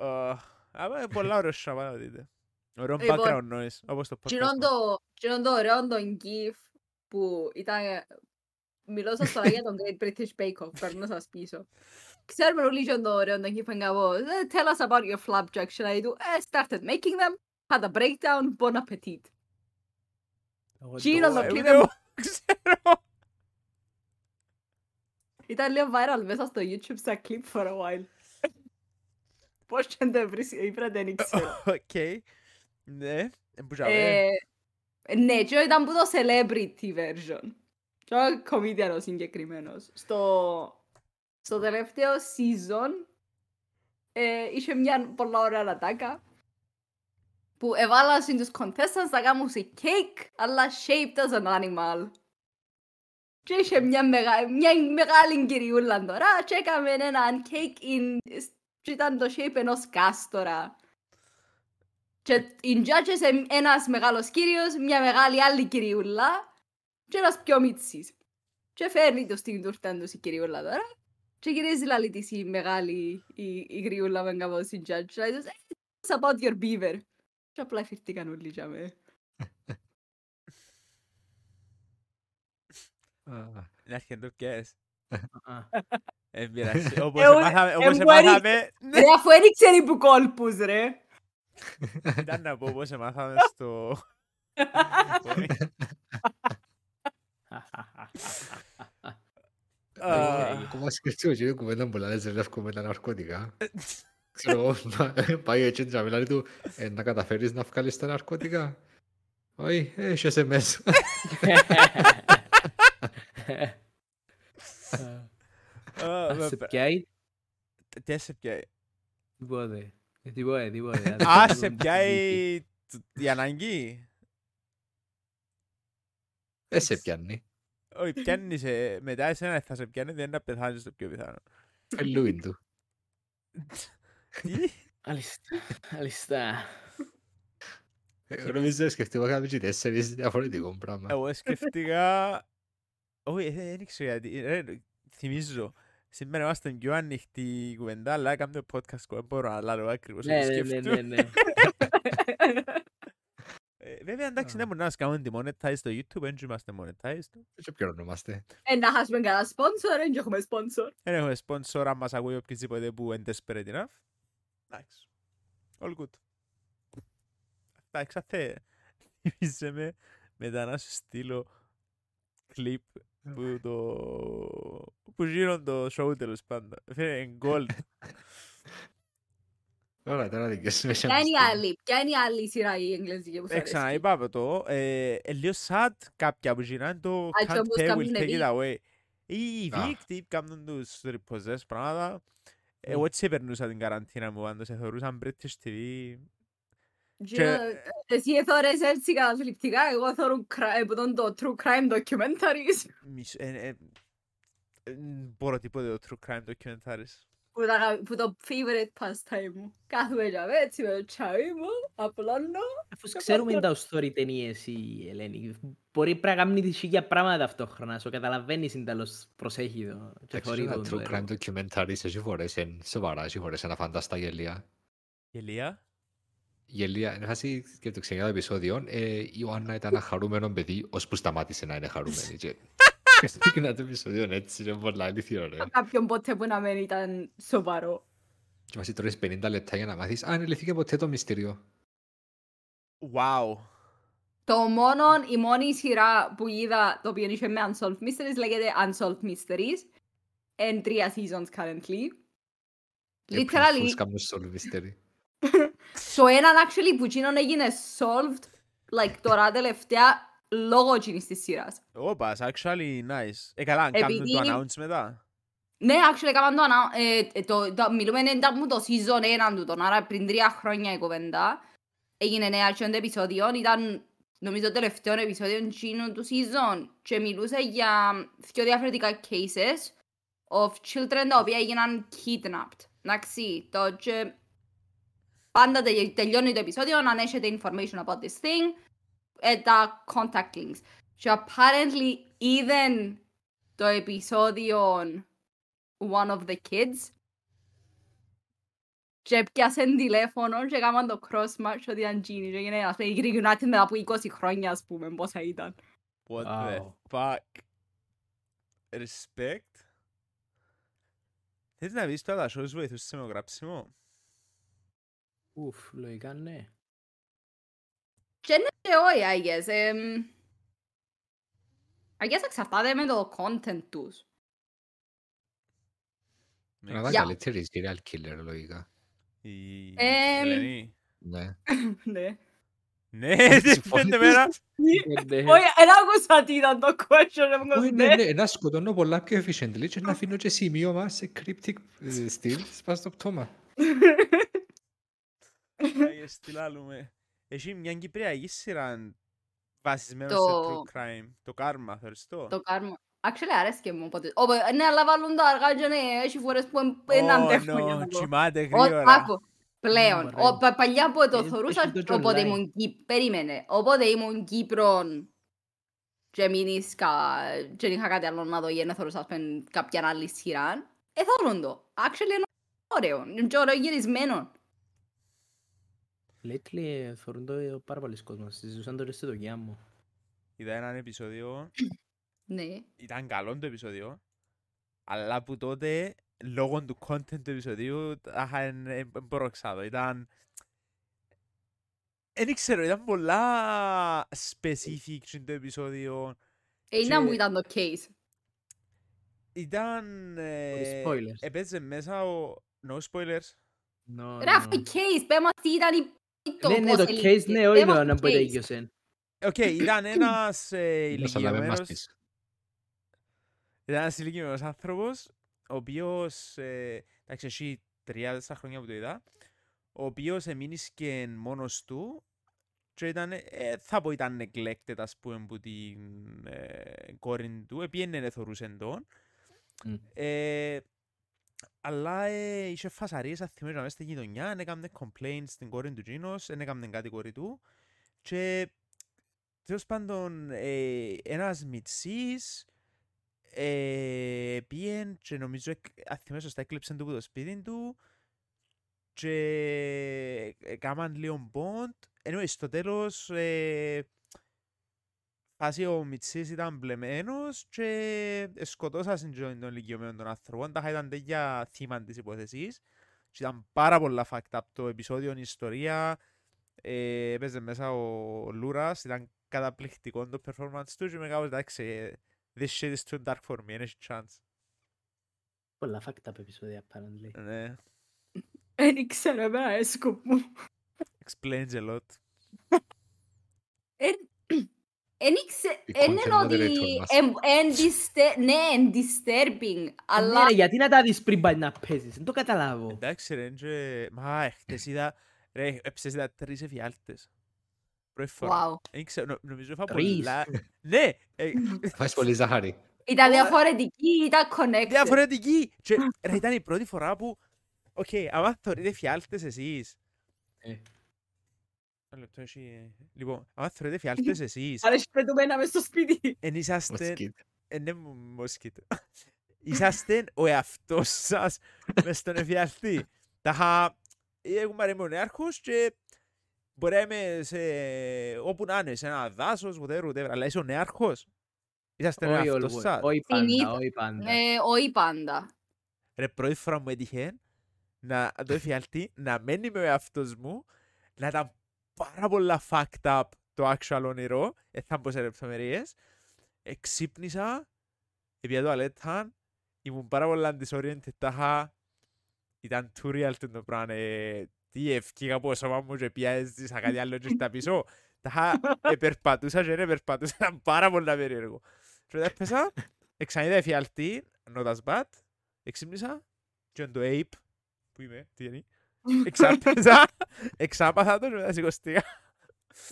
Ε, Αλλά είναι πολλά ωραία σώμα να δείτε. Ωραίο Λοιπόν, background noise, όπως το podcast. Τζινόν μας. το, τζινόν το ωραίο το gif που ήταν... Μιλώ σας τώρα για τον Great British Bake Off, πρέπει να σας πείσω. Ξέρουμε όλοι τζινόν το ωραίο το gif που είναι κάπως, «Ε, Tell us about your flapjacks, και να του, «Ε, started making them, had a breakdown, bon appetit. Εγώ Τζίνο το- το Ε, κλείνω. ούτε εγώ ξέρω. Ήταν λίγο viral μέσα στο YouTube στα clip for a while. Πώς και αν το βρεις, είπρα δεν ξέρω. Οκ. Ναι, εμπούζαμε. Ε, Ναι, και ήταν που το celebrity version. Και ο comedian ο συγκεκριμένος. Στο, στο τελευταίο season ε, είχε μια πολλά ωραία λατάκα που έβαλα στους contestants να κάνουν σε cake αλλά shaped as an animal. Και είχε μια, μεγα, μια μεγάλη κυριούλα τώρα και έκαμε έναν cake in, και ήταν το shape ενός κάστορα. Και οι judges είναι ένας μεγάλος κύριος, μια μεγάλη άλλη κυριούλα και ένας πιο μίτσις. Και φέρνει το στην τούρτα τους η κυριούλα τώρα και γυρίζει λαλή της η μεγάλη η, η γριούλα με κάπως η judge. Και λέει τους, «Ε, it's about your beaver. Και απλά εφηρτήκαν όλοι για με. Α, Να έρχεται το πιες. Α, Ε, πειράζει. Όπως Ε, εμάθαμε, όπως ε, μπορεί- εμάθαμε, ναι. Ρε αφού δεν ξέρει που κόλπους ρε. Ήταν να πω όπως εμάθαμε στο... Α, Ακόμα σκεφτώ και είναι κουβέντα που λένε ζελεύκω με τα ναρκωτικά. Ξέρω εγώ, μα- πάει έτσι και μιλάει του «Ε, να καταφέρεις να βγάλεις τα ναρκωτικά. Όχι, ε, έχεσαι μέσα. α, Α, Σε με- πιάει Τι σε πιάει; τίποτε. Ε, Τίποτε, τίποτε. Α, σε πιάει τ- η αναγκή. Δεν σε πιάνει. Όχι, πιάνει σε... μετά εσένα θα σε πιάνει, δεν να πεθάνεις το πιο πιθανό. Φελούιν του. Τι; Αλίστα, αλίστα. Εγώ νομίζω σκεφτήκα κάποιο και τέσσερις διαφορετικό πράγμα. Εγώ σκεφτήκα... Όχι, ε, δεν ήξερα γιατί. Ρε, θυμίζω. Σήμερα είμαστε πιο ανοιχτή κουβέντα, αλλά έκαμε το podcast που δεν μπορώ να λάβω ακριβώς. Ναι, ό,τι ναι, ναι, σκεφτούμε. ναι, ναι. Ε, Βέβαια, εντάξει, Α. δεν μπορούμε να κάνουμε τη monetize στο YouTube, δεν είμαστε monetized. Και πληρωνόμαστε. Ε, να χάσουμε κανένα sponsor, δεν έχουμε sponsor. Δεν έχουμε sponsor, αν μας ακούει οποιοδήποτε που είναι desperate enough. Εντάξει. All good. Εντάξει, αθε. Θυμίζε με μετά να σου στείλω κλιπ που το... που γίνονται το show τέλος πάντων. Είναι gold. Ωραία, τώρα δικαιώσουμε σε Ποια είναι η άλλη, ποια είναι η άλλη σειρά η εγγλέζικη που σου Ε, αρέσει; ξαναείπα από το, ε, ε, λίγο sad κάποια που γίνανε το Α, και can't όπως pay, will κάνουνε take it Vic. away. Οι Α. Vic τι κάνουν τους ριποζές πράγματα. Μμ. Εγώ έτσι περνούσα την καραντίνα μου, πάντως εθωρούσαν British TV. Τζίνο, Εσύ θωρείς έτσι καταθλιπτικά, εγώ θωρούν τον το true crime documentaries Μισ- ε, ε, ε, Εν μπορώ τίποτε το true crime documentaries. Που, τα, που το favorite pastime μου. Κάθομαι για με έτσι με το τσάι μου, απλώνω. Αφού ξέρουμε τα story ταινίες η Ελένη. Μπορεί πρέπει να κάνει τη χίλια πράγματα ταυτόχρονα. Σου καταλαβαίνεις συν τέλος προσέχει το. και Εντάξει, θωρεί ένα το- το true crime έργο. documentaries έχει φορές, εν σοβαρά, έχει φορές ένα φανταστά γελία. Γελία; Γελία, είναι φάση και το ξεκινά το επεισόδιο, ε, η Ιωάννα ήταν ένα χαρούμενο παιδί, ώσπου σταμάτησε να είναι χαρούμενη. Και ξεκινά το επεισόδιο έτσι, είναι πολλά αλήθεια, ρε. Κάποιον ποτέ που να μην ήταν σοβαρό. Και βάσει τώρα 50 λεπτά για να μάθεις, αν λυθήκε ποτέ το μυστήριο. Wow. Το μόνο, η μόνη σειρά που είδα το οποίο είχε με Unsolved Mysteries λέγεται Unsolved Mysteries. Εν τρία seasons currently. Literally, Φούσκαμε στο μυστήρι. το έναν actually που εκείνον έγινε solved like τώρα τελευταία λόγω εκείνης της σειράς. Όπα, actually nice. Ε, καλά, κάνουν το Επειδή- announce μετά. Ναι, actually έκαναν το, ανα- ε, ε, το, το, μιλούμε ήταν μου το season 1 του τον, άρα πριν τρία χρόνια η κουβέντα. Έγινε νέα και το επεισόδιο, ήταν νομίζω το τελευταίο επεισόδιο εκείνου του season και μιλούσε για δύο διαφορετικά cases of children τα οποία έγιναν kidnapped. Εντάξει, το και πάντα τε- τελειώνει το επεισόδιο αν έχετε information about this thing ε, τα contact links. Και apparently είδαν το επεισόδιο one of the kids Και πιάσαν τηλέφωνο και έκαναν το cross-match ότι ήταν Gini και έγινε ας πούμε η Greek United μετά από 20 χρόνια ας πούμε πόσα ήταν. What the Wow. fuck; Respect. Θες να δεις το τα shows βοηθούς σε γράψιμο. Ουφ, λογικά ναι. Και ναι και όχι, I guess. εμ, I guess εξαρτάται με το content τους. Να δω Για. καλύτερη serial killer λογικά. Η Εμ, Ελένη. Ναι. Ναι. Ναι, τι Συμφωνείς; πέντε μέρα. Ναι. Όχι, δεν άκουσα τι ήταν το question. Όχι, όμως ναι, ναι. ναι, να σκοτώνω πολλά πιο efficiently και να αφήνω και σημείωμα σε cryptic ε, στυλ σπάς στο πτώμα. Άγιε, τι λάλλουμε. Έχει μια κυπριακή σειρά βασισμένος σε Το- true crime. Το κάρμα, θεωρείς το; Το κάρμα. Actually, αρέσκει μου οπότε. Όποτε- Ναι, αλλά βάλουν τα αργά και ναι, έχει φορές που εν- δεν Ω, αντέχουν για νο, να το- Κοιμάται Ω, γρήγορα. άκου, Πλέον. Ωραία. Ο, πα- παλιά που το Ε, θωρούσα, έχει το John όποτε Lyle. ήμουν Κύπ... Περίμενε. Όποτε ήμουν Κύπρον και μείνισκα και δεν είχα κάτι άλλο να δω ή να θωρούσα ας πούμε, κάποια άλλη σειρά, εθώρουν το. Actually είναι ωραίο. Είναι και ωραίο γυρισμένο. Lately θεωρούν το πάρα πολλοί κόσμος. Συζητούσαν το και στη δουλειά μου. Είδα έναν επεισόδιο, Ναι. ήταν καλό το επεισόδιο, αλλά που τότε, λόγω του content του επεισοδίου, τα είχα εν- εν- εμπροξάδο. Ήταν... Δεν ξέρω, ήταν πολλά specific στο επεισόδιο. Ε, είναι Και- μου ήταν το case. Ήταν... ε, spoilers. Έπαιζε μέσα ο... No spoilers. No, Ρε, αυτό case, πέ μας τι ήταν η... το Ναι, ναι, πώς το έληξε. case, ναι, Πέ όχι μας το το να που case. τελείωσε. Οκ, ήταν ένας ε, Ένας, αλλά δεν μας ηλικιωμένος... πεις. Ήταν ένας ηλικιωμένος άνθρωπος, ο οποίος, ε, εντάξει, έχει τρία-τέσσερα χρόνια που το είδα, ο οποίος εμείνισκε μόνος του και ήταν, ε, θα πω ήταν neglected, ας πούμε, από την ε, κόρη του, επίενε να θωρούσε τον. Μμ. Ε, αλλά ε, είχε φασαρίες, αν θυμίζω, μέσα στη γειτονιά, δεν έκαμε complaints στην κόρη του Τζίνος, δεν έκαμε κάτι η κόρη του. Και τέλος πάντων, ε, ένας μητσής ε, πήγεν και νομίζω, εκ- αν θυμάμαι σωστά, έκλειψαν του από το σπίτι του και έκαναν λίγο bond. Anyway, στο τέλος, ε, φάση ο Μιτσής ήταν μπλεμένος και σκοτώσαν τον τον ηλικιωμένο τον άνθρωπο. Τα ήταν τέτοια θύμα της υπόθεσης. Και ήταν πάρα πολλά fact up το επεισόδιο, η ιστορία. Ε, έπαιζε μέσα ο Λούρας, ήταν καταπληκτικό το performance του και με κάπως εντάξει, ε, this shit is too dark for me, δεν έχει chance. Πολλά fucked up επεισόδια, apparently. Ναι, Δεν ήξερα, εμένα έσκω μου. explains a lot. Εν ήξε... Η Εν content είναι ότι... moderator μας. εν- εν distur- Ναι, εν disturbing, αλλά... Ναι, ρε, γιατί να τα δεις πριν πάει να παίζεις, δεν το καταλάβω. Εντάξει ρε, και... μα χτες είδα, ρε, έψες είδα τρεις εφιάλτες. Πρώτη φορά. Wow. Δεν ξέρω, νο- νομίζω είχα Τρεις. πολλά... Ναι, ε, Φάεις πολύ ζάχαρη. Ήταν διαφορετική, ήταν connected. διαφορετική. Και ρε, ήταν η πρώτη φορά που... Οκ, άμα θωρείτε φιάλτες εσείς. Ε. Ένα λεπτό, έχει... Λοιπόν, άμα θωρείτε φιάλτες εσείς, Αλλά έχει πετούμενα μες στο σπίτι. εν είσαστε... Mosquit. Ε, ναι, μου- μοσκίτο. Είσαστε ο εαυτός σας μες στον εφιάλτη. Τα είχα... Εγώ είμαι ο νέαρχος και μπορεί να είμαι σε... όπου να είναι, σε ένα δάσος, whatever, whatever, αλλά είσαι ο νέαρχος. Είσαστε ο Όχι εαυτός always, σας. όχι πάντα, Συνήθως. όχι πάντα. Ε, όχι πάντα. Ρε, πρώτη φορά μου έτυχε να το εφιάλτη, να μένει με ο εαυτός μου, να ήταν πάρα πολλά fucked up το actual όνειρο, δεν θα μπω σε λεπτομερίες. Εξύπνησα, επί τουαλέτα, ήμουν πάρα πολλά disoriented, τα είχα, ήταν too real το πράγμα, ε, τι ευκήγα από το σώμα μου και πια έζησα κάτι άλλο και στα πίσω. Τα είχα, επερπατούσα και δεν περπατούσα, ήταν πάρα πολλά περίεργο. Και όταν έπαισα, εξανείδα εφιάλτη, not as bad, εξύπνησα και είναι το ape, που είμαι, τι είναι, εξάπαιζα, εξάπαθα το και μετά σηκωστήκα.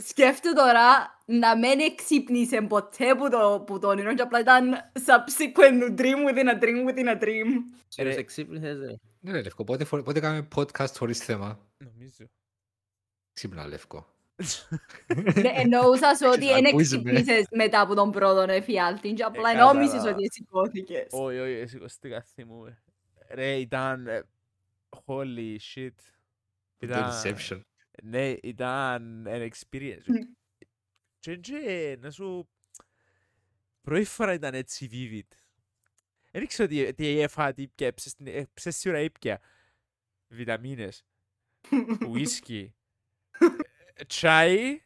Σκέφτου τώρα να μην εξύπνησε ποτέ που το, που το όνειρο και απλά ήταν subsequent to dream within a dream within a dream. Serious ρε. εξύπνησες, ρε. Ναι, ρε, Λευκό, πότε, φο- πότε κάνουμε podcast χωρίς θέμα; Νομίζω. Ξύπνα, Λευκό. Ναι, Εννοούσα σου ότι δεν Ακούεις με. εξύπνησες μετά από τον πρώτον εφιάλτη και απλά Ε, νόμισες κατάλαβα. ότι σηκώθηκες. Όχι, όχι, σηκωστήκα, θυμούμαι. Ρε, ήταν, ε, holy shit. Ήταν- Το Inception. Ναι, ήταν ένα experience. Μμ. Και και να σου... Πρώτη φορά ήταν έτσι vivid. Δεν ήξερα τι, τι έφαγα, τι πια, ψες σίγουρα ήπια. Βιταμίνες, ουίσκι, ε, τσάι,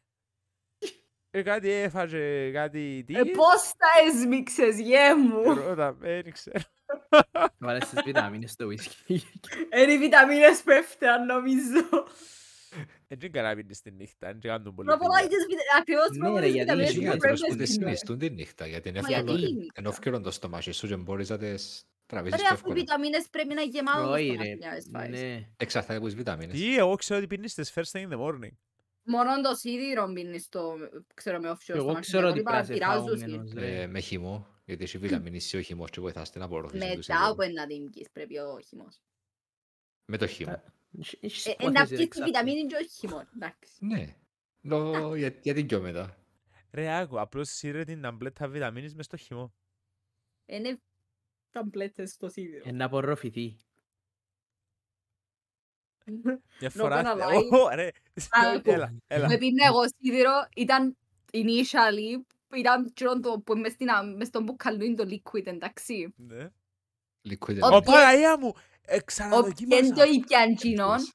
ε, κάτι έφαγε, κάτι τι. Ε, πώς τα έσμιξες, γε μου. Ρώτα, με, δεν ξέρω. Βάλες τις βιταμίνες στο whisky. Είναι οι βιταμίνες πέφτουν, νομίζω. Έτσι καλά πίνεις τη νύχτα, έτσι κάνουν πολύ Μα πολλά δουλειά. τις βιτα- ακριβώς Ναι, πολλά ρε, τις γιατί βιταμίνες εσύ που γιατί πρέπει Άνθρωπος να που δεν σπίτι. συνιστούν τη νύχτα, γιατί είναι Μα εύκολο, γιατί η νύχτα; ενώ ευκαιρόν το στομάχι σου και μπορείς να τις τραβήσεις Ρε, πιο αφού οι εύκολα. βιταμίνες πρέπει να γεμάτο Όχι στο ρε. μάτι να τις φάεις. Ναι. Εξαρτάται από τις βιταμίνες. Τι, εγώ ξέρω ότι πίνεις τις first thing in the morning. Μόνο το σίδηρο μπίνεις το, ξέρω με offshore στο Εγώ μάτι. ξέρω ότι Τα πρέπει να υπόλοιπα σε φάω πειράζουν μένος, συ. ρε. Ε, με χυμό, γιατί έχει βιταμίνη C ο χυμός και βοηθά στην απορρόφηση του Μετά σιδήρου. από ένα την πιείς πρέπει ο χυμός. Με το χυμό. Έχεις- έχεις Ε, ε, υπόθεση, να ρε, πιείς τη ξάπλα. βιταμίνη και όχι χυμό. Εντάξει. Ναι. Λο, για- γιατί πιο μετά. Ρε, άκου, απλώς σύρε την ταμπλέτα βιταμίνης μες στο χυμό. Είναι ταμπλέτες στο σίδηρο. Ε, να απορροφηθεί. Μια Not φορά... gonna lie. Ω, ρε, Άκου. έλα, έλα. Με πίνε εγώ σίδηρο, ήταν initially, ήταν τσιρόν το που μες στην α- μες στον μπουκαλού είναι το liquid, εντάξει. Ναι. Liquid Ο Ω, ποιο- Παναγία μου! Ε, Όποιον το ξαναδοκίμασα. ήπιαν τσινόν, Εντός.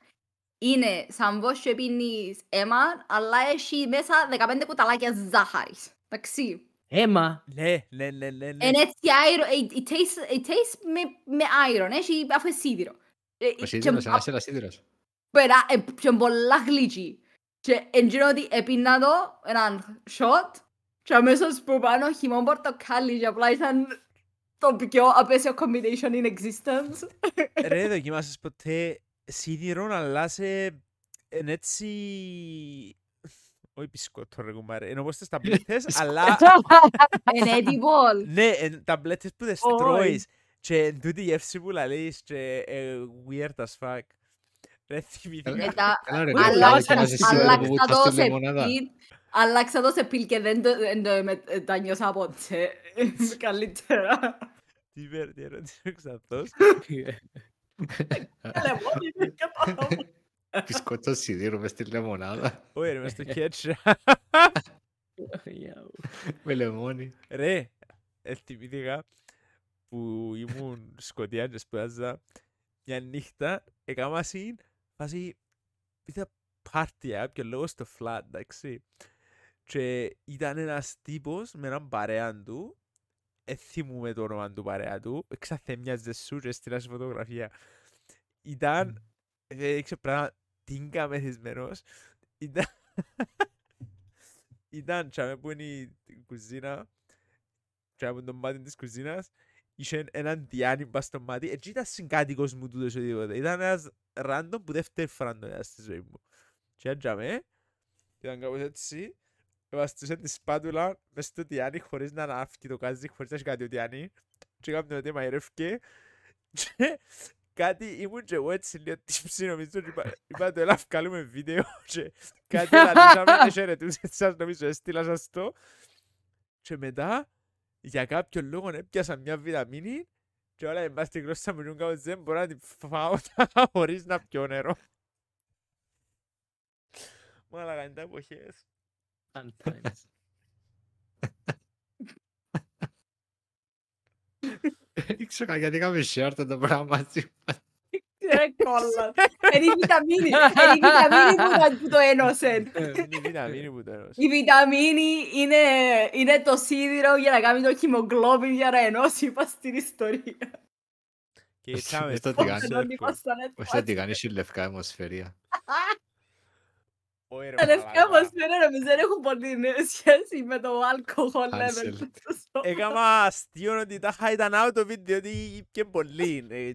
είναι σαν πως και πίνεις αίμα, αλλά έχει μέσα 15 κουταλάκια ζάχαρης. Εντάξει. Αίμα. Ναι, ναι, ναι, ναι, ναι. Είναι έτσι iron, it, it tastes, it tastes με, με iron, έχει αφού είναι σίδηρο. Ε, Ο και σίδηρος, α- ένας ένας σίδηρος. πέρα, ε, και πολλά γλυκή. Και εντύνω ότι έπινα το έναν shot και αμέσως που πάνω χυμόν πορτοκάλι και απλά ήταν το πιο απέσιο combination in existence. Ρε, δοκίμασες ποτέ σίδηρο, αλλά σε... εν έτσι... Όχι μπισκότο ρε κουμάρε, είναι όπως τις ταμπλέτες, αλλά... Είναι edible. Ναι, εν ταμπλέτες που τις Όχι. τρώεις και εν τούτη γεύση που λαλείς και ε, weird as fuck. Ρε, θυμήθηκα. Μετά Καλά ρε, Αλλά- να αλλάξα δοκιμάσεις σίδηρο που αλλάξα βουτάς το στη σε λεμονάδα. πιλ, αλλάξα το σε πιλ και δεν το- δεν το με- τα νιώσα ποτέ. Καλύτερα. Τι πέρα, τι ερώτηση ο Ξαθός. Λεμόνι, δεν κατάλαβα. Μπισκότο σιδήρου μες στη λεμονάδα. Όχι ρε, μες στο κέτσια. Με λεμόνι. Ρε, ε, θυμήθηκα που ήμουν Σκοτία και σπουδάζα μια νύχτα έκανα συν φάση είδα πάρτι για κάποιο λόγο στο φλατ, εντάξει. Και ήταν ένας τύπος με έναν παρέα του. Ε, θυμούμαι το όνομα του παρέα του. Εξαθέμιαζε σου και έστειλα σε φωτογραφία. Ήταν, δεν ήξερα πράγμα, τίνκα μεθυσμένος. Ήταν, ήταν τσάμε που είναι η η κουζίνα τσάμε που είναι το μάτι της κουζίνας είχε έναν διάνι μπας στο μάτι. Έτσι ήταν συγκάτοικος μου τούτος οτιδήποτε. Ήταν ένας random που δεύτερη φορά το είδα στη ζωή μου. Και ήταν τσάμε ήταν κάπως έτσι βαστούσε τη σπάτουλα μες στο διάνι χωρίς να ανάφκει το κάζι χωρίς να έχει κάτι ο διάνι και έκαμε ότι μαϊρεύκε και κάτι ήμουν και εγώ έτσι λίγο τύψη νομίζω και είπα, είπα το έλα βγάλουμε βίντεο και κάτι λαλούσαμε και χαιρετούσε σας νομίζω έστειλα σας το και μετά για κάποιο λόγο έπιασα μια βιταμίνη και όλα εμπάς στη γλώσσα μου και κάπως δεν μπορώ να την φάω χωρίς να πιω νερό. Μάλακα είναι τα εποχές. Δεν ξέρω γιατί είχαμε share το πράγμα μαζί. Ρε κόλλα. Είναι η βιταμίνη. Είναι η βιταμίνη που τα- που το ένωσε. Είναι η βιταμίνη που το ένωσε. Η βιταμίνη είναι, είναι το σίδηρο για να κάνει το χιμογκλώμπιν για να ενώσει πας στην ιστορία. Και ήρθαμε Μες στο full τηγάνι. Ενώ circle. ήμασταν Πώς έτσι. θα τη κάνεις η λευκά αιμοσφαιρία. Όχι, ρε, Τα λευκά μαλάκα. μας φέρα νομίζω δεν έχουν πολύ σχέση με το alcohol level. Cancelled. τους. Έκαμα αστείο ότι τα είχα ήταν out of it διότι είπε πολύ. Ε,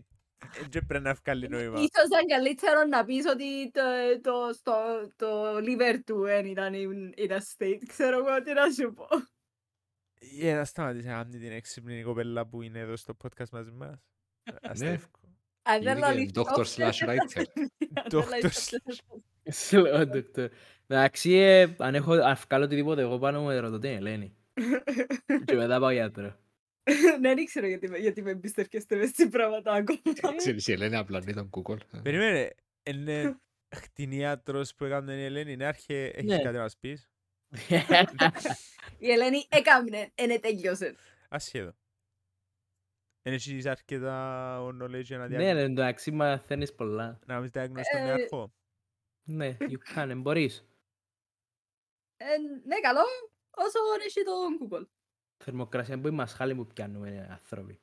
Δεν πρέπει να βγάλει νόημα. Ίσως ήταν καλύτερο να πεις ότι το, το, στο, το liver του δεν ήταν in, in a state. Ξέρω εγώ τι να σου πω. Για να σταματήσει να κάνει την έξυπνη κοπέλα που είναι εδώ στο podcast μαζί μας. Αστεύκο. Αν δεν Είναι λαλείς και doctor το- slash writer. Αν δεν Doctor λαλείς το- Σε λέω, ντοκτόρ. Εντάξει, ε, αν έχω αν βγάλω οτιδήποτε εγώ πάνω μου ρωτώ την Ελένη. Και μετά πάω γιατρό. Δεν ήξερα γιατί, με- γιατί με εμπιστεύκεστε μες στην πράγματα ακόμα. Ξέρεις η Ελένη απλά είναι τον Google. Περίμενε, είναι Χτινίατρος που έκανε η Ελένη, ναι, άρχε, έχεις Ναι. κάτι να μας πεις; Η Ελένη έκαμνε, είναι τελειώσε. Ασχέτω. Εν έχεις αρκετά knowledge για να Ναι, δια- ρε, εντάξει, μαθαίνεις πολλά. να μην διαγνώσεις τον Ε, νεάρχο. Ναι, you can, μπορείς. Ε, ναι, καλό, όσο έχει το Google. Θερμοκρασία που είμαστε χάλη που πιάνουμε ε, άνθρωποι.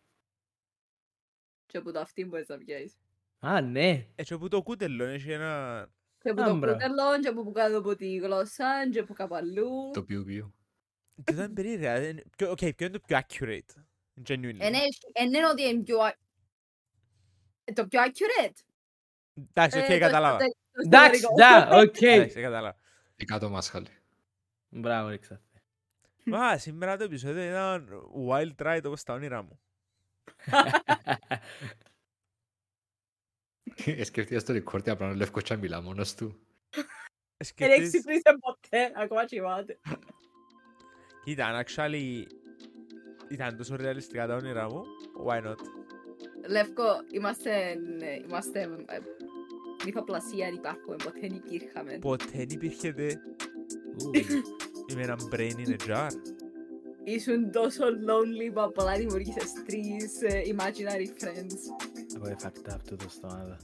Και που το αυτή μπορείς να πιάσεις. Α, ναι. Έτσι όπου το κούτελο έχει ένα... Και που το Άμπρα. κούτελο, και που κάτω από τη γλώσσα, και που κάπου αλλού. Το πιου πιου. Και δεν περίεργα. δεν- ποιο- Οκ, ποιο είναι το πιο accurate. Genuinely; Εν έχει- εν είναι ότι είναι πιο... α- ε, Το πιο accurate. Εντάξει, οκ, Ε, το- κατάλαβα. το- το Εντάξει, ιστορικό. δα, οκ. Εντάξει, κατάλαβα. Η κάτω μάσχαλη. Μπράβο, ρίξα. Μα, σήμερα το επεισόδιο ήταν wild ride όπως στα όνειρά μου. Σκέφτηκες το record απλά ο Λεύκος και να μιλά μόνος του. Δεν Σκεφτείς- εξυπνήσε ποτέ, ακόμα κοιμάται. Κοίτα, actually, ήταν τόσο ρεαλιστικά τα όνειρά μου. Why not? Λεύκο, είμαστε, ναι, είμαστε ε, μυθοπλασία αν υπάρχουμε, ποτέ δεν υπήρχαμε. Ποτέ δεν υπήρχε Ου, με ένα brain in a jar. Ήσουν τόσο lonely που απλά δημιουργήσες τρεις ε, imaginary friends. Εγώ έφακτα αυτό το στόμα.